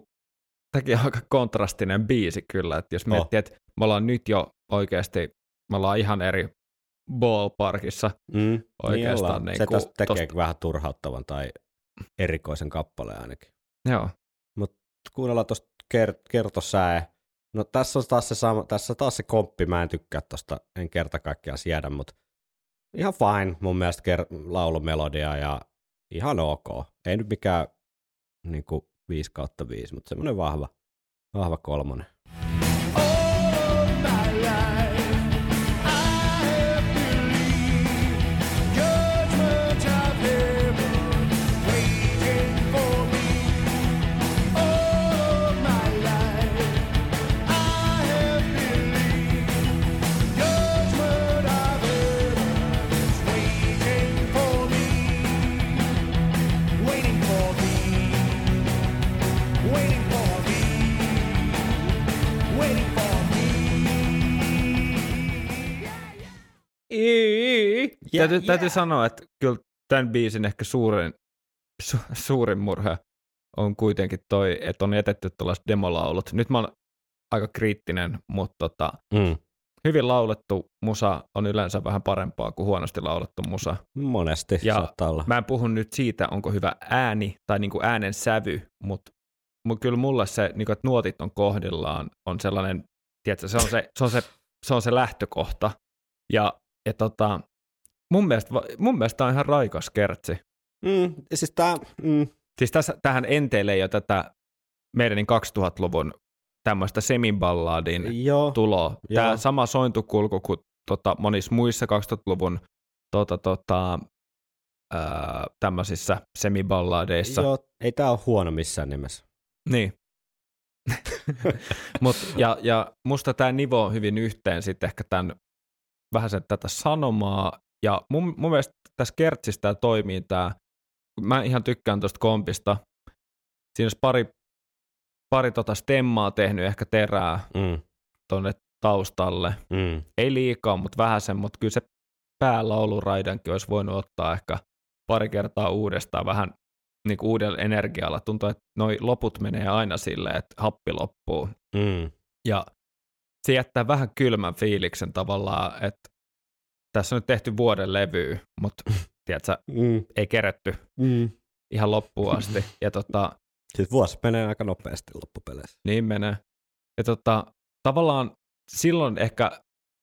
tämäkin on aika kontrastinen biisi kyllä, että jos Oh. miettii, että me ollaan nyt jo oikeasti, me ollaan ihan eri ballparkissa, Mm. Oikeastaan niin niin Se kuin tästä tekee tosta- vähän turhauttavan tai erikoisen kappaleen ainakin. joo, Kuunnellaan tuosta ker- kertosää. No tässä on taas se, sama, tässä taas se komppi, mä en tykkää tosta, en kerta kaikkiaan siedä, mutta ihan fine mun mielestä ker- laulumelodia ja ihan ok. Ei nyt mikään niin 5 kautta 5, mutta semmoinen vahva, vahva kolmonen. Yeah, täytyy, täytyy sanoa, että kyllä tämän biisin ehkä suurin, <laughs> su, suurin murhe on kuitenkin toi, että on jätetty tuollaiset demolaulut. Nyt mä oon aika kriittinen, mutta tota, Mm. hyvin laulettu musa on yleensä vähän parempaa kuin huonosti laulettu musa. Monesti Ja saattaa olla. Mä en puhu nyt siitä, onko hyvä ääni tai niinku äänen sävy, mutta mut kyllä mulle se, niinku, että nuotit on kohdillaan, on sellainen, tiedätkö, se on se, se, on se, se, on se lähtökohta. Ja, ja tota, mun, mielestä, mun mielestä tää on ihan raikas kertsi. Mm. Siis tää, mm. Siis tässä, tähän enteilee jo tätä meidän 2000-luvun tämmöistä semiballadin Joo, tuloa. Tämä Joo. sama sointukulku kuin tota, monissa muissa 2000-luvun tota, tota, ää, tämmöisissä semiballadeissa. joo, ei tää ole huono missään nimessä. Niin. <laughs> Mut, ja, ja musta tämä nivoo hyvin yhteen sitten ehkä tämän vähän sen tätä sanomaa. Ja mun, mun mielestä tässä kertsissä tää toimii tämä, mä ihan tykkään tuosta kompista. Siinä olisi pari, pari tota stemmaa tehnyt ehkä terää Mm. tonne taustalle. Mm. Ei liikaa, mutta vähän sen, mutta kyllä se päälauluraidankin olisi voinut ottaa ehkä pari kertaa uudestaan vähän niin kuin uudella energialla. Tuntuu, että noi loput menee aina silleen, että happi loppuu. Mm. Ja se jättää vähän kylmän fiiliksen tavallaan, että tässä on nyt tehty vuoden levy, mutta <laughs> tiedätkö, Mm. ei keretty Mm. ihan loppuun asti. Ja tota, <laughs> Sitten vuosi menee aika nopeasti loppupeleissä. Niin menee. Ja tota, tavallaan silloin ehkä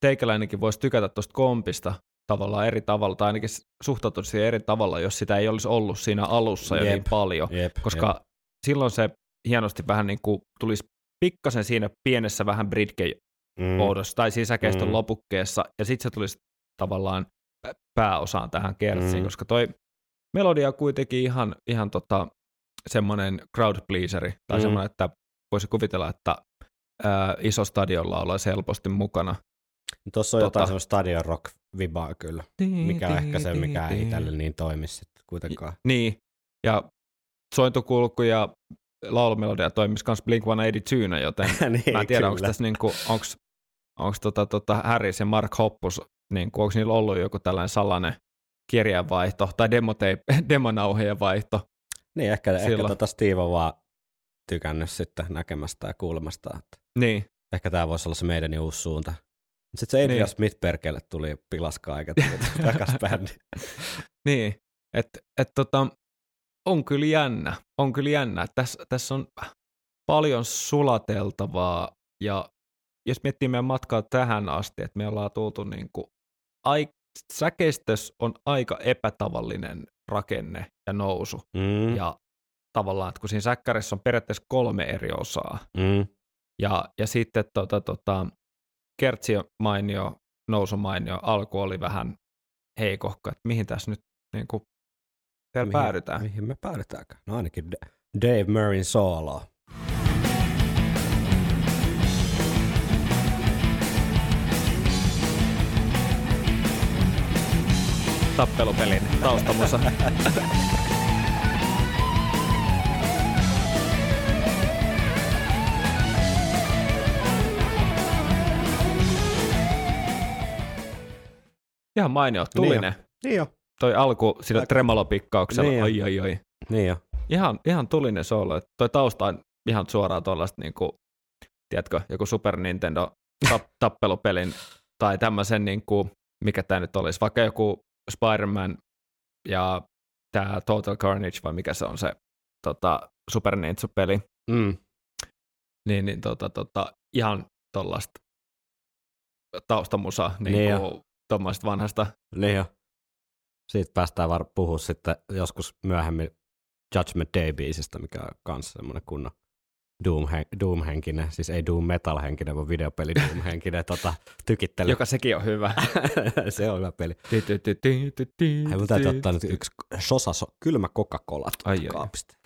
teikäläinenkin voisi tykätä tuosta kompista tavallaan eri tavalla, tai ainakin suhtautua siihen eri tavalla, jos sitä ei olisi ollut siinä alussa jo Jep. niin paljon, Jep, koska jep. silloin se hienosti vähän niin kuin tulisi pikkasen siinä pienessä vähän britke Mm. oudossa tai sisäkeistön Mm. lopukkeessa, ja sitten se tulisi tavallaan pä- pääosaan tähän kertsiin, Mm. koska toi melodia on kuitenkin ihan, ihan tota, semmoinen crowd pleaseri, tai Mm. semmoinen, että voisi kuvitella, että ää, iso stadionla olisi helposti mukana. Tuossa on Tota- jotain semmoista stadion rock vibaa kyllä, mikä on ehkä se, mikä ei itselle niin toimisi sitten kuitenkaan. Niin, ja sointukulku ja laulumelodia toimisi myös Blink-182, joten <laughs> niin, mä en tiedä, onko tässä niinku, onks, onks tota, tota Harris ja Mark Hoppus, niinku, onko niillä ollut joku tällainen salainen kirjeenvaihto tai demotape, <laughs> demonauheen vaihto. Niin, ehkä, ehkä tota Steve on vaan tykännyt sitten näkemästä ja kuulemasta, että Niin, ehkä tämä voisi olla se meidän uusi suunta. Sitten se Adrian Niin. Smith perkele tuli pilaskaa eikä <laughs> takas bändi. niin. että et, tota, on kyllä jännä. On kyllä jännä. Tässä, tässä on paljon sulateltavaa ja jos miettii meidän matkaa tähän asti, että me ollaan tultu niin kuin, ai, säkeistös on aika epätavallinen rakenne ja nousu. Mm. Ja tavallaan, että kun siinä säkkärissä on periaatteessa kolme eri osaa, Mm. ja, ja sitten tota, tota, kertsi mainio, nousu mainio, alku oli vähän heikohko, että mihin tässä nyt niin kuin, Mihin- päädytään. Mihin me päädytäänkään? No ainakin Dave Murrayn sooloa. Tappelupelin taustamusa. Ihan mainio, tulinen. Niin jo. Toi alku sillä Aika- tremolopikkauksella, Niin oi oi oi. Niin jo. Ihan, ihan tulinen soolo. että Toi tausta on ihan suoraan tuollaista, niinku, tiedätkö, joku Super Nintendo tap, <laughs> tappelupelin tai tämmöisen, niinku, mikä tämä nyt olisi, vaikka joku Spider-Man ja tämä Total Carnage, vai mikä se on se tota, Super Nintendo-peli, Mm. niin, niin tota, tota, ihan tuollaista taustamusa, niin, Niin tuommoista vanhasta. Niin jo. Siitä päästään var puhua sitten joskus myöhemmin Judgment Day-biisistä, mikä on kanssa semmoinen kunnon Doom-hen- Doom-henkinen, siis ei Doom Metal-henkinen, vaan videopeli Doom-henkinen tota, tykittely. Joka sekin on hyvä. <laughs> se on hyvä peli. Hei, mun täytyy ty. ottaa nyt yksi sosa, so, kylmä Coca-Cola Ai, kaapista.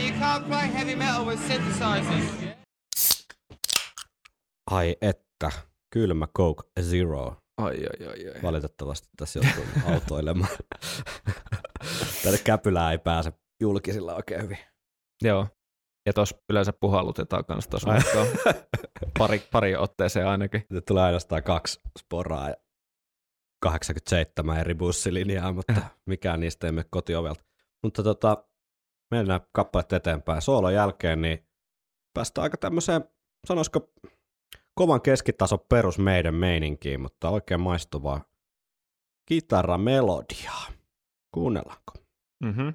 You can't play heavy metal with synthesizers. Ai että, kylmä Coke Zero. Ai, ai, ai, ai. Valitettavasti tässä joutuu autoilemaan. <laughs> Tänne käpylää ei pääse julkisilla oikein hyvin. Joo. Ja tuossa yleensä puhallutetaan kanssa tuossa <laughs> pari, pari otteeseen ainakin. Nyt tulee ainoastaan kaksi sporaa ja 87 eri bussilinjaa, mutta mikään niistä ei mene kotiovelta. Mutta tota, mennään kappaleet eteenpäin. Soolon jälkeen niin päästään aika tämmöiseen, sanoisiko kovan keskitason perus meidän meininkiin, mutta oikein maistuvaa kitaramelodiaa. Kuunnellaanko? Mm-hmm.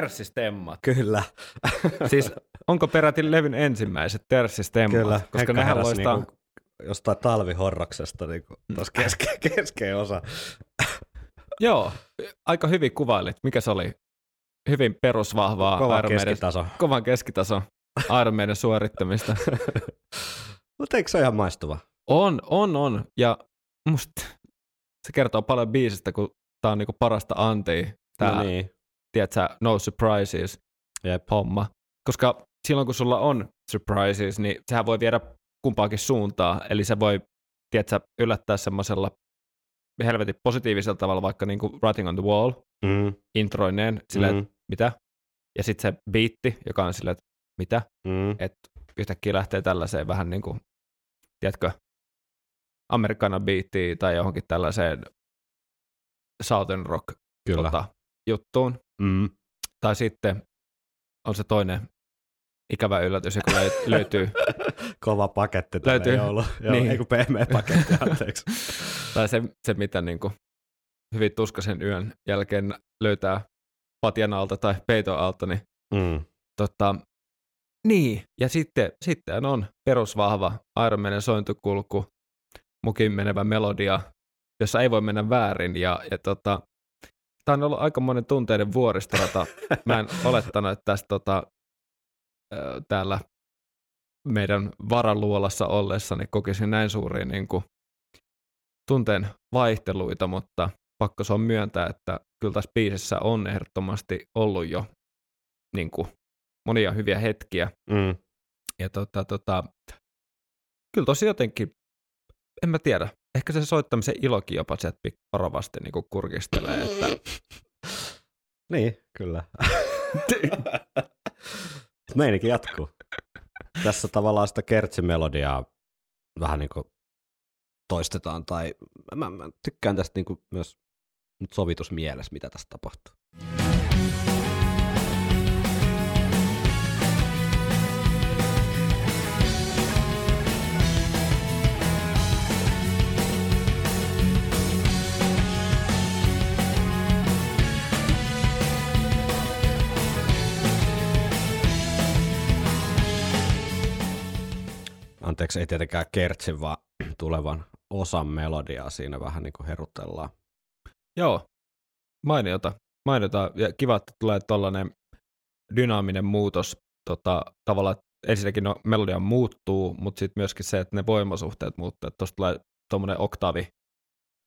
Terssistemmat. Kyllä. Siis onko peräti levyn ensimmäiset terssistemmat? Kyllä, Koska Henkka nehän loistaa... niinku jostain talvihorroksesta niinku tuossa keske, keskeinen osa. Joo, aika hyvin kuvailit. Mikä se oli? Hyvin perusvahvaa Kova keskitaso. kovan keskitaso Iron Maiden suorittamista. <laughs> Mutta eikö se ole ihan maistuva? On, on, on. Ja musta se kertoo paljon biisistä, kun tää on niinku parasta antia. Tää, No niin. Tiedätkö, no surprises Jep. homma. Koska silloin kun sulla on surprises, niin sehän voi viedä kumpaakin suuntaa. Eli se voi, tiedätkö, yllättää semmoisella helvetin positiivisella tavalla, vaikka niinku Writing on the Wall, Mm, introineen, silleen, mm, että mitä? Ja sitten se biitti, joka on silleen, että mitä? mm. Että yhtäkkiä lähtee tällaiseen vähän niin kuin, tiedätkö, amerikkana biittiin tai johonkin tällaiseen Southern Rock Kyllä. tota, juttuun. Mm. Tai sitten on se toinen ikävä yllätys, joka löy- <laughs> löytyy, Kova paketti Löytyy. joulu. <laughs> Joo, Niin. Ei kun pehmeä paketti, <laughs> anteeksi. tai se, se mitä niin kuin hyvin tuskaisen yön jälkeen löytää patjan alta tai peiton alta, niin Mm. tota, niin, ja sitten, sitten on perusvahva Iron Maiden sointukulku, mukin menevä melodia, jossa ei voi mennä väärin, ja, ja tota, tämä on ollut aikamoinen tunteiden vuoristorata. Mä en olettanut, että tästä tota, täällä meidän varaluolassa ollessani kokisin näin suuria niin kuin, tunteen vaihteluita, mutta pakko se on myöntää, että kyllä tässä biisissä on ehdottomasti ollut jo niin kuin, monia hyviä hetkiä. Mm. Ja tota, tota, kyllä tosi jotenkin en mä tiedä. Ehkä se soittamisen ilokin jopa pik- varovasti niin kurkistelee, että <laughs> Niin, kyllä. <laughs> Meininki jatkuu. Tässä tavallaan sitä kertsimelodiaa vähän niin kuin toistetaan, tai mä, mä tykkään tästä niin kuin myös nyt sovitusmielessä, mitä tässä tapahtuu. Anteeksi, ei tietenkään kertsin, vaan <clears throat> tulevan osan melodiaa siinä vähän niin kuin herutellaan. joo, mainiota. Mainiota ja kiva, että tulee tuollainen dynaaminen muutos. Tota, tavallaan ensinnäkin no, melodia muuttuu, mutta sitten myöskin se, että ne voimasuhteet muuttuu. Tuosta tulee tuommoinen oktaavi,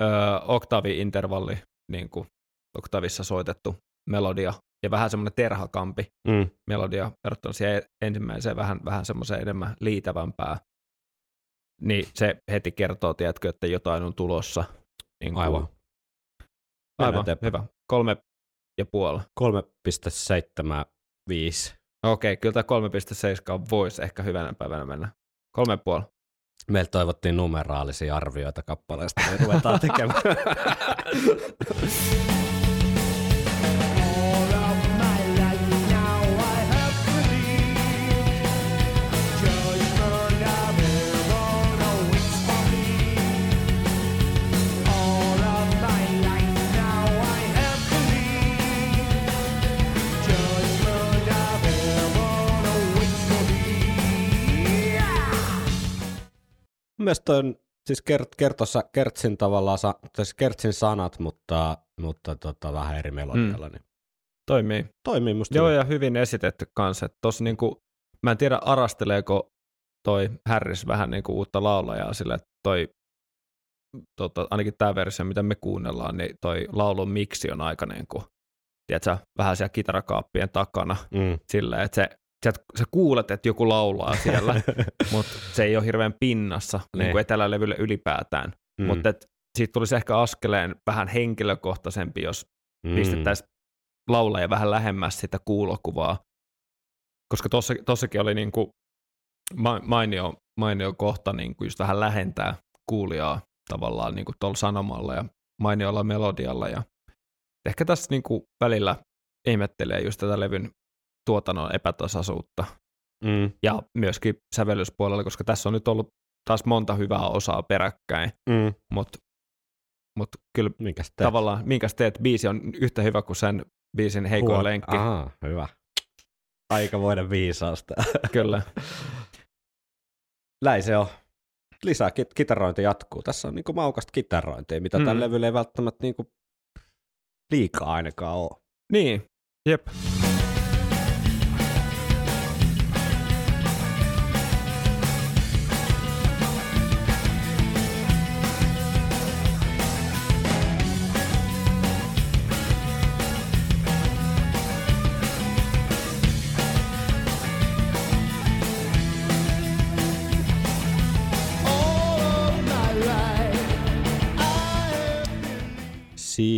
öö, oktaavi-intervalli, niin kuin oktavissa soitettu melodia, ja vähän semmoinen terhakampi Mm. melodia verrattuna siihen ensimmäiseen vähän, vähän semmoiseen enemmän liitävämpää. Niin se heti kertoo, tiedätkö, että jotain on tulossa. Niin kuin- Aivan. Aivan, hyvä. Kolme ja puoli. 3,75. Okei, kyllä tämä 3.7 voisi ehkä hyvänä päivänä mennä. Kolme ja puoli. Meiltä toivottiin numeraalisia arvioita kappaleesta, me ruvetaan tekemään. <laughs> Toi on siis kert, kertossa, kertsin tavallaan, sa, siis kertsin sanat, mutta, mutta tota, vähän eri melodialla, mm. niin Toimii. toimii musta Joo, hyvin. ja hyvin esitetty kanssa. että Tossa niinku, mä en tiedä, arasteleeko toi Harris vähän niinku uutta laulajaa sille, että toi, tota, ainakin tämä versio, mitä me kuunnellaan, niin toi laulun miksi on aika niinku, tiedätkö, vähän siellä kitarakaappien takana, Mm. silleen, että se, sä, sä kuulet, että joku laulaa siellä, <laughs> mutta se ei ole hirveän pinnassa niin kuin etelälevylle ylipäätään. Mm. Mutta siitä tulisi ehkä askeleen vähän henkilökohtaisempi, jos mm. pistettäisiin laulaja vähän lähemmäs sitä kuulokuvaa. Koska tossa, tossakin oli niinku ma- mainio, mainio kohta niinku just vähän lähentää kuulijaa tavallaan niinku tuolla sanomalla ja mainiolla melodialla. Ja ehkä tässä niinku välillä ihmettelee just tätä levyn tuotannon epätasaisuutta Mm. ja myöskin sävellyspuolella, koska tässä on nyt ollut taas monta hyvää osaa peräkkäin, Mm. mutta mut kyllä Minkäs teet? tavallaan, minkäs teet, biisi on yhtä hyvä kuin sen biisin heikoin Huo- lenkki. Aha, hyvä. Aikamoinen viisausta. <laughs> Kyllä. Näin se on. Lisää kit- kitarointi jatkuu. Tässä on niinku maukasta kitarointia, mitä. Mm. tällä levyllä ei välttämättä niinku liikaa ainakaan ole. Niin, jep.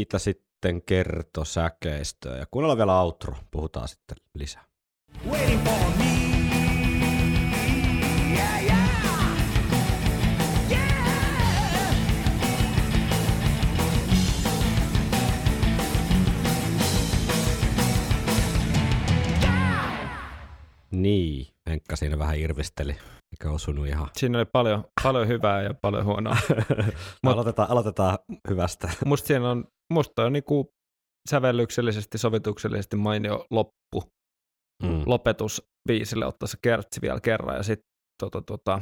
Siitä sitten kerto säkeistöä. Ja kuunnellaan vielä outro. Puhutaan sitten lisää. waiting for me. Niin, Henkka siinä vähän irvisteli, eikä osunut ihan. Siinä oli paljon, paljon hyvää ja paljon huonoa. <laughs> Mut- aloitetaan, aloitetaan hyvästä. musta siinä on, musta on niinku sävellyksellisesti, sovituksellisesti mainio loppu, Mm. lopetus biisille, ottaa se kertsi vielä kerran ja sitten tota, tota,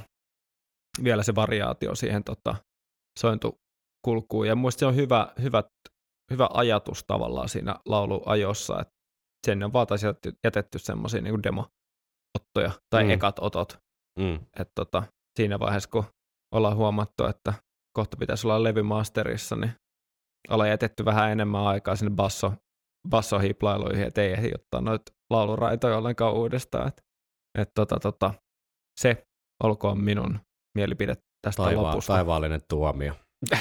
vielä se variaatio siihen tota, sointukulkuun. Ja musta se on hyvä, hyvä, hyvä ajatus tavallaan siinä lauluajossa, että sen on vaan jätetty, jätetty semmoisia niin demo-ottoja tai Mm. ekat otot, Mm. että tota, siinä vaiheessa, kun ollaan huomattu, että kohta pitäisi olla levymasterissa, niin ollaan jätetty vähän enemmän aikaa sinne basso, bassohiplailuihin, että ei ehdi ottaa noita lauluraitoja ollenkaan uudestaan. Et, et tota, tota, se olkoon minun mielipide tästä Taiva- lopusta. taivaallinen tuomio. <laughs>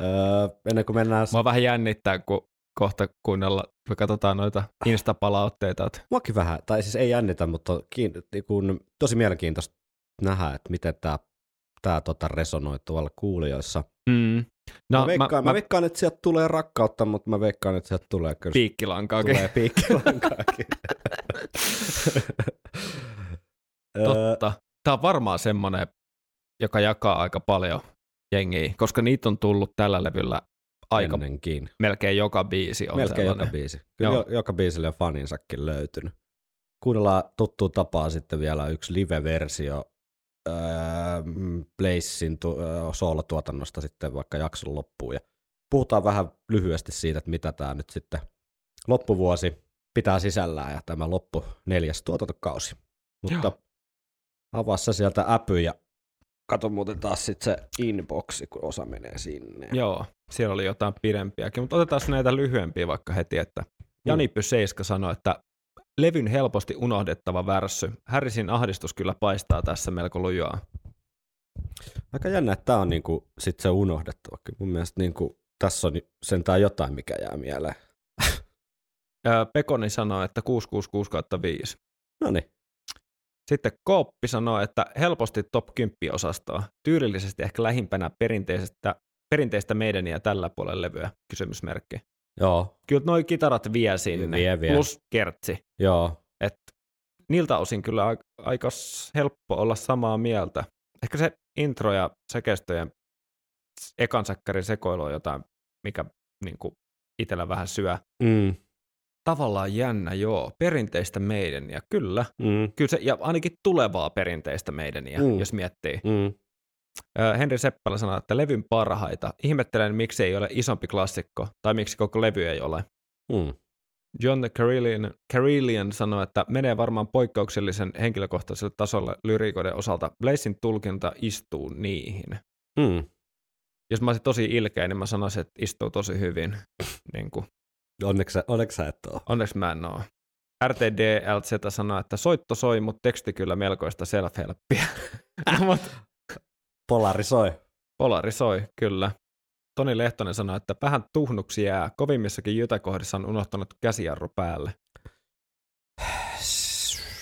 öö, ennen kuin mennään... Mua vähän jännittää, kun kohta kuunnella, me katsotaan noita Insta-palautteita. että Muakin vähän, tai siis ei jännitä, mutta kiin, kun, tosi mielenkiintoista nähdä, että miten tämä tää, tota resonoi tuolla kuulijoissa. Mm. No, mä, veikkaan, mä, mä, veikkaan, että sieltä tulee rakkautta, mutta mä veikkaan, että sieltä tulee kyllä piikkilankaakin. tulee piikkilankaakin. <laughs> Totta. Tämä on varmaan semmoinen, joka jakaa aika paljon jengiä, koska niitä on tullut tällä levyllä aika Ennenkin. melkein joka biisi on Melkein sellainen. joka biisi. Kyllä Joo. jo, joka biisille on faninsakin löytynyt. Kuunnellaan tuttuun tapaa sitten vielä yksi live-versio öö, Blazein tu- öö, soolotuotannosta sitten vaikka jakson loppuun. Ja puhutaan vähän lyhyesti siitä, että mitä tämä nyt sitten loppuvuosi pitää sisällään ja tämä loppu neljäs tuotantokausi. Mutta Joo. avaa sä sieltä äpy ja kato muuten taas sitten se inboxi, kun osa menee sinne. Joo, siellä oli jotain pidempiäkin, mutta otetaan näitä lyhyempiä vaikka heti, että Jani Pyseiska sanoi, että levyn helposti unohdettava värssy. Harrisin ahdistus kyllä paistaa tässä melko lujaa. Aika jännä, että tämä on niinku sit se unohdettava. Mun mielestä niinku, tässä on sentään jotain, mikä jää mieleen. <laughs> Pekoni sanoi, että 666 kautta 5. No niin. Sitten Kooppi sanoi, että helposti top 10 osastoa. Tyylillisesti ehkä lähimpänä perinteisestä, perinteistä meidän ja tällä puolella levyä, kysymysmerkki. Joo, Kyllä noi kitarat vie sinne, Vie, vie. plus kertsi. joo. Et niiltä osin kyllä aika helppo olla samaa mieltä. Ehkä se intro ja sekestojen s- ekan säkkärin sekoilu on jotain, mikä niin itsellä vähän syö. Mm, Tavallaan jännä, joo. Perinteistä meidän ja kyllä. mm, Kyllä se, ja ainakin tulevaa perinteistä meidäniä, Mm. mm. jos miettii. mm. Henri Seppälä sanoi, että levyn parhaita. Ihmettelen, miksi ei ole isompi klassikko, tai miksi koko levy ei ole. Mm. John Carillion, Carillion sanoi, että menee varmaan poikkeuksellisen henkilökohtaiselle tasolle lyriikoiden osalta. Blazein tulkinta istuu niihin. Mm. Jos mä olisin tosi ilkeä, niin mä sanoisin, että istuu tosi hyvin. <laughs> niin kuin. Onneksi, onneksi sä et ole. Onneksi mä en oo. RTDLZ sanoi, että soitto soi, mutta teksti kyllä melkoista self-helppiä. <laughs> no, mut Polarisoi. polarisoi, kyllä. Toni Lehtonen sanoi, että vähän tuhnuksi jää. Kovimmissakin jytäkohdissa on unohtanut käsijarru päälle.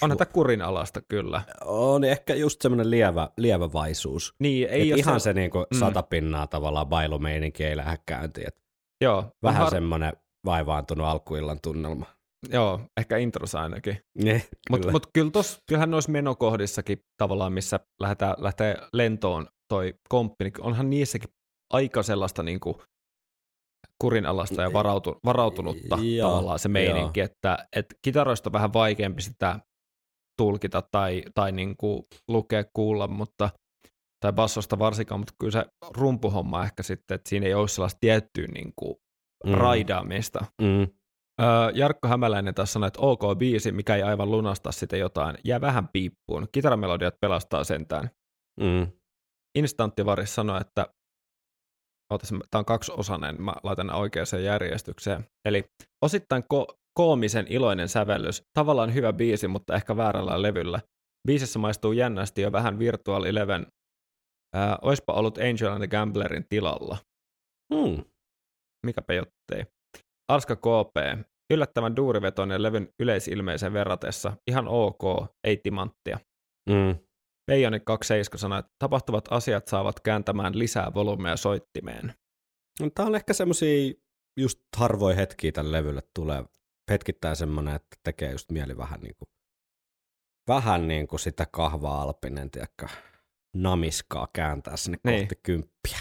Onhan tämä kurinalasta kyllä. On ehkä just semmoinen lievä, lievävaisuus. Niin, ei Et ole ihan se, se niinku Mm. sata pinnaa tavallaan bailumeininki ei lähde käyntiin. Et joo, vähän har- semmoinen vaivaantunut alkuillan tunnelma. Joo, ehkä intros ainakin. Niin, Mutta kyllä. mut kyllä tos, kyllähän noissa menokohdissakin tavallaan, missä lähdetään, lähtee lentoon toi komppi, niin onhan niissäkin aika sellaista niinku kurinalaista ja varautu, varautunutta Joo, tavallaan se meininki, että et kitaroista on vähän vaikeampi sitä tulkita tai, tai niinku lukea, kuulla, mutta tai bassosta varsinkaan, mutta kyllä se rumpuhomma ehkä sitten, että siinä ei ole sellaista tiettyä niinku Mm. raidaamista. Mm. Öö, Jarkko Hämäläinen taas sanoi, että ok biisi, mikä ei aivan lunasta sitä jotain, jää vähän piippuun. Kitaramelodiat pelastaa sentään. Mm. Instanttivaris sanoi, että tämä on kaksiosainen, mä laitan ne oikeaan järjestykseen. Eli osittain ko- koomisen iloinen sävellys, tavallaan hyvä biisi, mutta ehkä väärällä levyllä. Biisissä maistuu jännästi jo vähän Virtual Eleven. Ää, oispa ollut Angel and the Gamblerin tilalla. Mm. Mikä pejottei. Arska KP. Yllättävän duurivetoinen levyn yleisilmeisen verratessa. Ihan ok, ei timanttia. Mm. Peijoni 27 sanoi, että tapahtuvat asiat saavat kääntämään lisää volumea soittimeen. No, Tää on ehkä semmosia just harvoin hetkiä tällä levyllä tulee hetkittäin semmonen, että tekee just mieli vähän niinku, vähän niinku sitä kahvaa alpinen, tiedätkö, namiskaa kääntää sinne Niin. kohti kymppiä.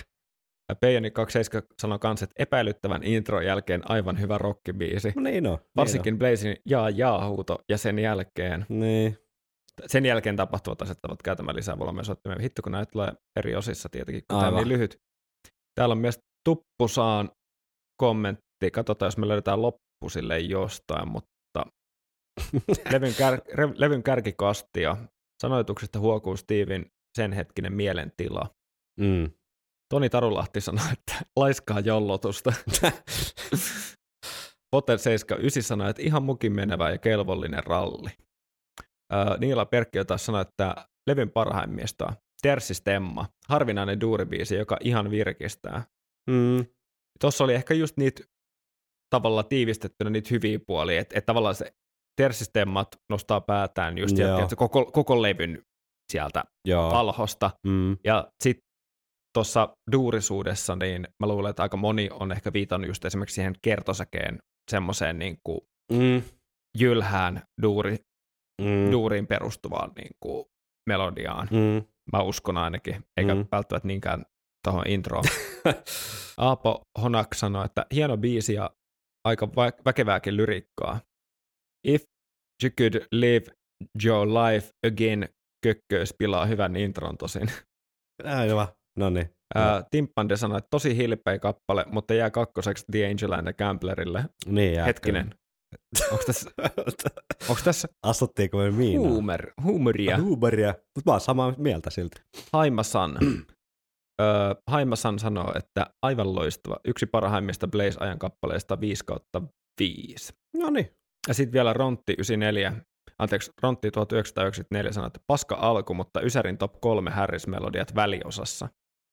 Ja Peijoni 27 sanoi kanssa, että epäilyttävän intron jälkeen aivan hyvä rockibiisi. No niin on. Varsinkin Blazin jaa jaa huuto ja sen jälkeen, Niin, niin. sen jälkeen tapahtuvat asiat ovat kääntämään lisää volumea soittimeen. Hitto, kun näitä tulee eri osissa tietenkin, kun tämä on niin lyhyt. Täällä on myös Tuppusaan kommentti. Katsotaan, jos me löydetään loppu sille jostain, mutta <laughs> levyn, kär, re, levyn kärkikastia. Sanoituksesta huokuu Steven sen hetkinen mielentila. Mm. Toni Tarulahti sanoi, että laiskaa jollotusta. <laughs> Potter 79 sanoi, että ihan mukin menevä ja kelvollinen ralli. Ää, Niila Perkki taas sanoi, että levyn parhaimmista. Tersistemma, harvinainen duuribiisi, joka ihan virkistää. Mm. Tuossa oli ehkä just niitä tavalla tiivistettynä niitä hyviä puolia, että et tavallaan se Tersistemmat nostaa päätään just sieltä, että koko, koko levyn sieltä Joo. alhosta. Mm. Ja sitten tuossa duurisuudessa, niin mä luulen, että aika moni on ehkä viitannut just esimerkiksi siihen kertosäkeen semmoiseen niin kuin Mm. jylhään duuri, Mm. duuriin perustuvaan niin kuin melodiaan. Mm. Mä uskon ainakin, eikä Mm. välttämättä niinkään tuohon introon. <laughs> Aapo Honak sanoi, että hieno biisi ja aika vä- väkevääkin lyriikkaa. If you could live your life again, kökköys pilaa hyvän intron tosin. Aivan. No niin. Ää, Timpande sanoi, että tosi hilpeä kappale, mutta jää kakkoseksi The Angel and the Gamblerille. Niin jää, Hetkinen, onko tässä, <laughs> onko tässä Astuttiinko me miinaan? huumor, huumoria? Huumoria. Mutta mä oon samaa mieltä silti. Haimasan. <clears throat> öö, Haimasan sanoo, että aivan loistava. Yksi parhaimmista Blaze-ajan kappaleista 5 kautta 5. No niin. Ja sitten vielä Rontti 94. Anteeksi, Rontti 1994 sanoi, että paska alku, mutta Ysärin top 3 Harris-melodiat väliosassa.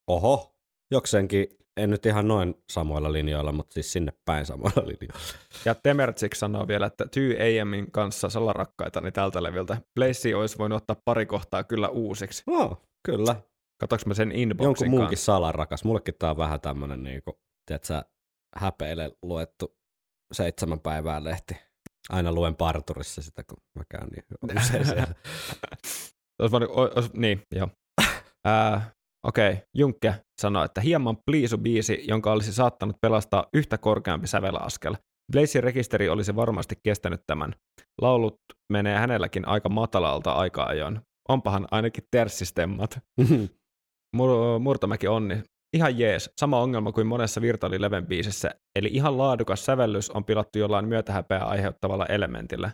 Oho. Jokseenkin, en nyt ihan noin samoilla linjoilla, mutta siis sinne päin samoilla linjoilla. Ja Temertsik sanoo vielä, että Tyy AMin kanssa salarakkaitani tältä leviltä. Blaze olisi voinut ottaa pari kohtaa kyllä uusiksi. No, kyllä. Katsoinko mä sen inboxin Jonkun muunkin kanssa? salarakas. Mullekin tää on vähän tämmönen niinku, tiedätkö, häpeille luettu seitsemän päivää lehti. Aina luen parturissa sitä, kun mä käyn niin usein siellä. <laughs> Olisi voinut, o- ois, niin, joo. <laughs> Ää, Okei, okay. Junkke sanoi, että hieman pliisu-biisi, jonka olisi saattanut pelastaa yhtä korkeampi sävelaskel. Blazin rekisteri olisi varmasti kestänyt tämän. Laulut menee hänelläkin aika matalalta aika ajoin. Onpahan ainakin terssistemmat. Mur- Murtomäki onni. Ihan jees. Sama ongelma kuin monessa virtuaalileven biisissä. Eli ihan laadukas sävellys on pilattu jollain myötähäpeää aiheuttavalla elementillä.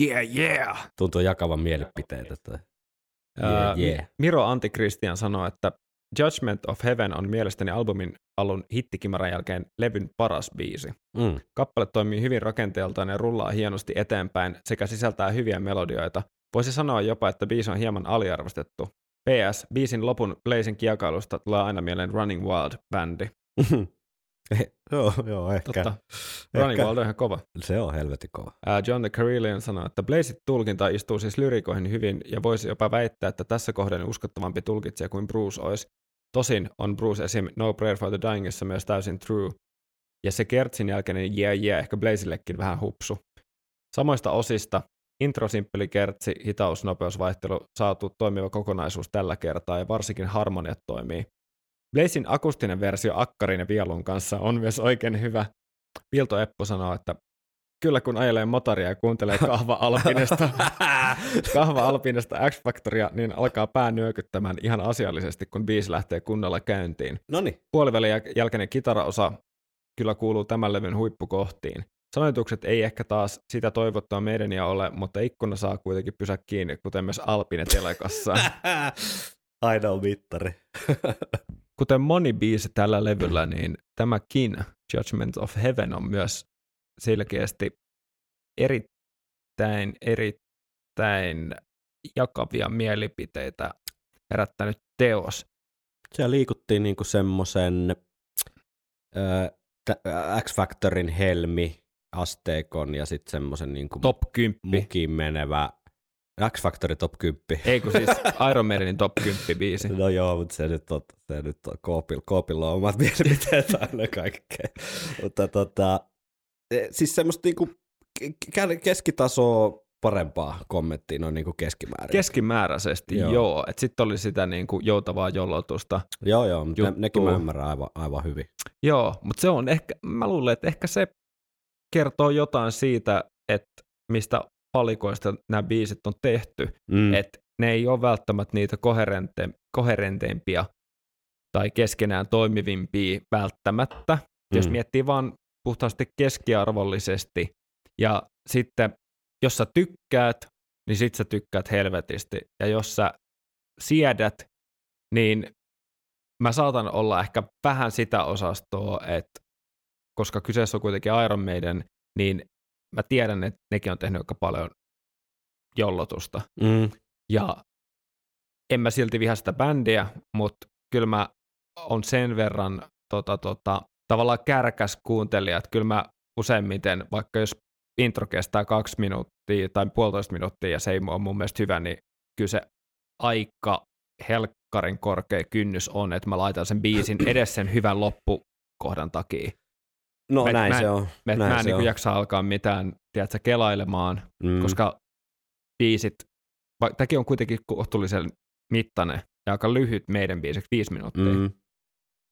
Yeah, yeah! Tuntuu jakavan mielipiteitä. Toi. Yeah, yeah. Miro Antikristian sanoi, että Judgment of Heaven on mielestäni albumin alun hittikimaran jälkeen levyn paras biisi. Mm. Kappale toimii hyvin rakenteeltaan ja rullaa hienosti eteenpäin sekä sisältää hyviä melodioita. Voisi sanoa jopa, että biisi on hieman aliarvostettu. PS, biisin lopun Blazin kiekailusta tulee aina mieleen Running Wild-bändi. <laughs> <laughs> joo, joo, ehkä. Totta. Ehkä. Wild on ihan kova. Se on helvetin kova. Ää, John the Carillion sanoi, että Blazit tulkinta istuu siis lyrikoihin hyvin ja voisi jopa väittää, että tässä kohden uskottavampi tulkitsija kuin Bruce olisi. Tosin on Bruce esim. No Prayer for the Dyingissa myös täysin true. Ja se Kertsin jälkeinen yeah yeah ehkä Blazillekin vähän hupsu. Samoista osista intro, simppeli kertsi, hitaus, nopeusvaihtelu saatu toimiva kokonaisuus tällä kertaa ja varsinkin harmoniat toimii. Blazin akustinen versio akkarin ja violun kanssa on myös oikein hyvä. Pilto Eppo sanoo, että kyllä kun ajelee motoria ja kuuntelee <laughs> kahva alpinesta, <laughs> kahva alpinesta X-Factoria, niin alkaa pää nyökyttämään ihan asiallisesti, kun biisi lähtee kunnolla käyntiin. No niin. Puolivälin jäl- jälkeinen kitaraosa kyllä kuuluu tämän levyn huippukohtiin. Sanoitukset ei ehkä taas sitä toivottua meidän ja ole, mutta ikkuna saa kuitenkin pysä kiinni, kuten myös Alpine telekassa. <laughs> Ainoa mittari. Kuten moni biisi tällä levyllä, niin tämäkin Judgment of Heaven on myös selkeästi erittäin, erittäin jakavia mielipiteitä herättänyt teos. Siellä liikuttiin niinku semmoisen X-Factorin helmi, asteikon ja sitten semmoisen niinku Top 10. mukiin menevä X-Factory top 10. Ei kun siis Iron Maidenin top 10 biisi. No joo, mutta se nyt on, se nyt on Koopil, Koopilla on omat mielipiteet aina kaikkea. mutta tota, e, siis semmoista niinku ke- keskitasoa parempaa kommenttia noin niinku keskimäärin. Keskimääräisesti Joo. joo, että sitten oli sitä niin kuin joutavaa jollotusta. joo, joo, mutta ne, nekin mä ymmärrän aivan, aivan hyvin. Joo, mutta se on ehkä, mä luulen, että ehkä se kertoo jotain siitä, että mistä palikoista nämä biisit on tehty. Mm. että ne ei ole välttämättä niitä koherente, koherenteimpia tai keskenään toimivimpia välttämättä, mm. jos miettii vaan puhtaasti keskiarvollisesti. Ja sitten, jos sä tykkäät, niin sit sä tykkäät helvetisti. Ja jos sä siedät, niin mä saatan olla ehkä vähän sitä osastoa, että koska kyseessä on kuitenkin Iron Maiden, niin mä tiedän, että nekin on tehnyt aika paljon jollotusta. Mm. Ja en mä silti viha sitä bändiä, mutta kyllä mä on sen verran tota, tota, tavallaan kärkäs kuuntelija, että kyllä mä useimmiten, vaikka jos intro kestää kaksi minuuttia tai puolitoista minuuttia ja se ei ole mun mielestä hyvä, niin kyllä se aika helkkarin korkea kynnys on, että mä laitan sen biisin <clears throat> edes sen hyvän loppukohdan takia. No Mä- näin mä- se on. Mä, näin mä en se niin on. jaksa alkaa mitään, tiedätkö, kelailemaan, Mm. koska biisit, tämäkin on kuitenkin kohtuullisen mittainen ja aika lyhyt meidän biisiksi, viisi minuuttia. Mm.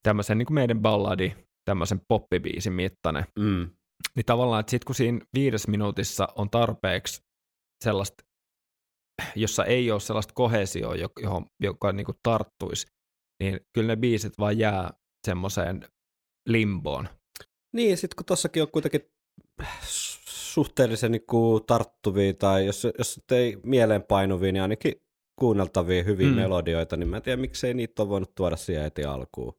Tämmöisen niin kuin meidän balladi, tämmöisen poppibiisin mittainen. Mm. Niin tavallaan, että sit kun siinä viides minuutissa on tarpeeksi sellaista, jossa ei ole sellaista kohesioa, jo- johon, joka niin kuin tarttuisi, niin kyllä ne biisit vaan jää semmoiseen limboon. Niin, sitten kun tossakin on kuitenkin suhteellisen niin kuin tarttuvia tai jos, jos ei mieleenpainuvia, niin ainakin kuunneltavia hyviä Mm. melodioita, niin mä en tiedä, miksei niitä ole voinut tuoda siihen heti alkuun.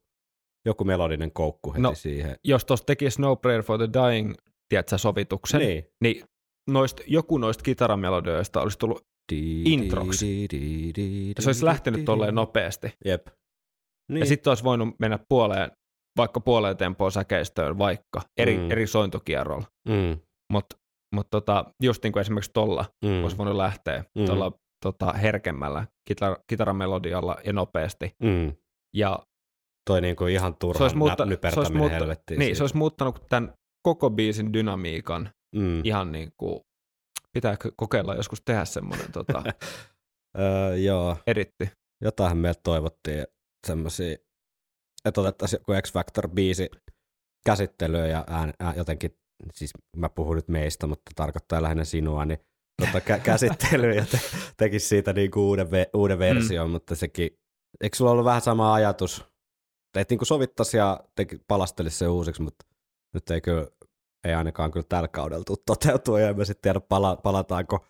Joku melodinen koukku heti No, siihen. Jos tuossa tekisi No Prayer for the Dying, tiedätkö, sovituksen, Niin. niin noist, joku noista kitaramelodioista olisi tullut, introksi. se olisi lähtenyt tolleen nopeasti. Jep. Niin. Ja sitten olisi voinut mennä puoleen, vaikka puoleen tempoon säkeistöön vaikka, eri, Mm. eri sointukierrolla. mm. Mutta mut tota, just niin kuin esimerkiksi tuolla Mm. olisi voinut lähteä Mm. tuolla tota, herkemmällä kitar- kitaramelodialla ja nopeasti. Mm. Ja Toi niinku ihan se turhan olisi, muutta, se, olisi muutta, helvettiin. niin, siitä. se olisi muuttanut tämän koko biisin dynamiikan mm. ihan niin kuin, pitääkö kokeilla joskus tehdä semmoinen tota, <laughs> öö, joo. editti. jotain meiltä toivottiin semmoisia, että otettaisiin joku X Factor-biisi käsittelyä ja ään, ään, jotenkin, siis mä puhun nyt meistä, mutta tarkoittaa lähinnä sinua, niin tota, kä- <laughs> käsittelyä ja te- tekisi siitä niinku uuden, ve- uuden version, mm. mutta sekin, eikö sulla ollut vähän sama ajatus, että niinku sovittaisi ja teki, palastelisi se uusiksi, mutta nyt ei kyllä, ei ainakaan kyllä tällä kaudella tule toteutua ja en mä sitten tiedä pala- palataanko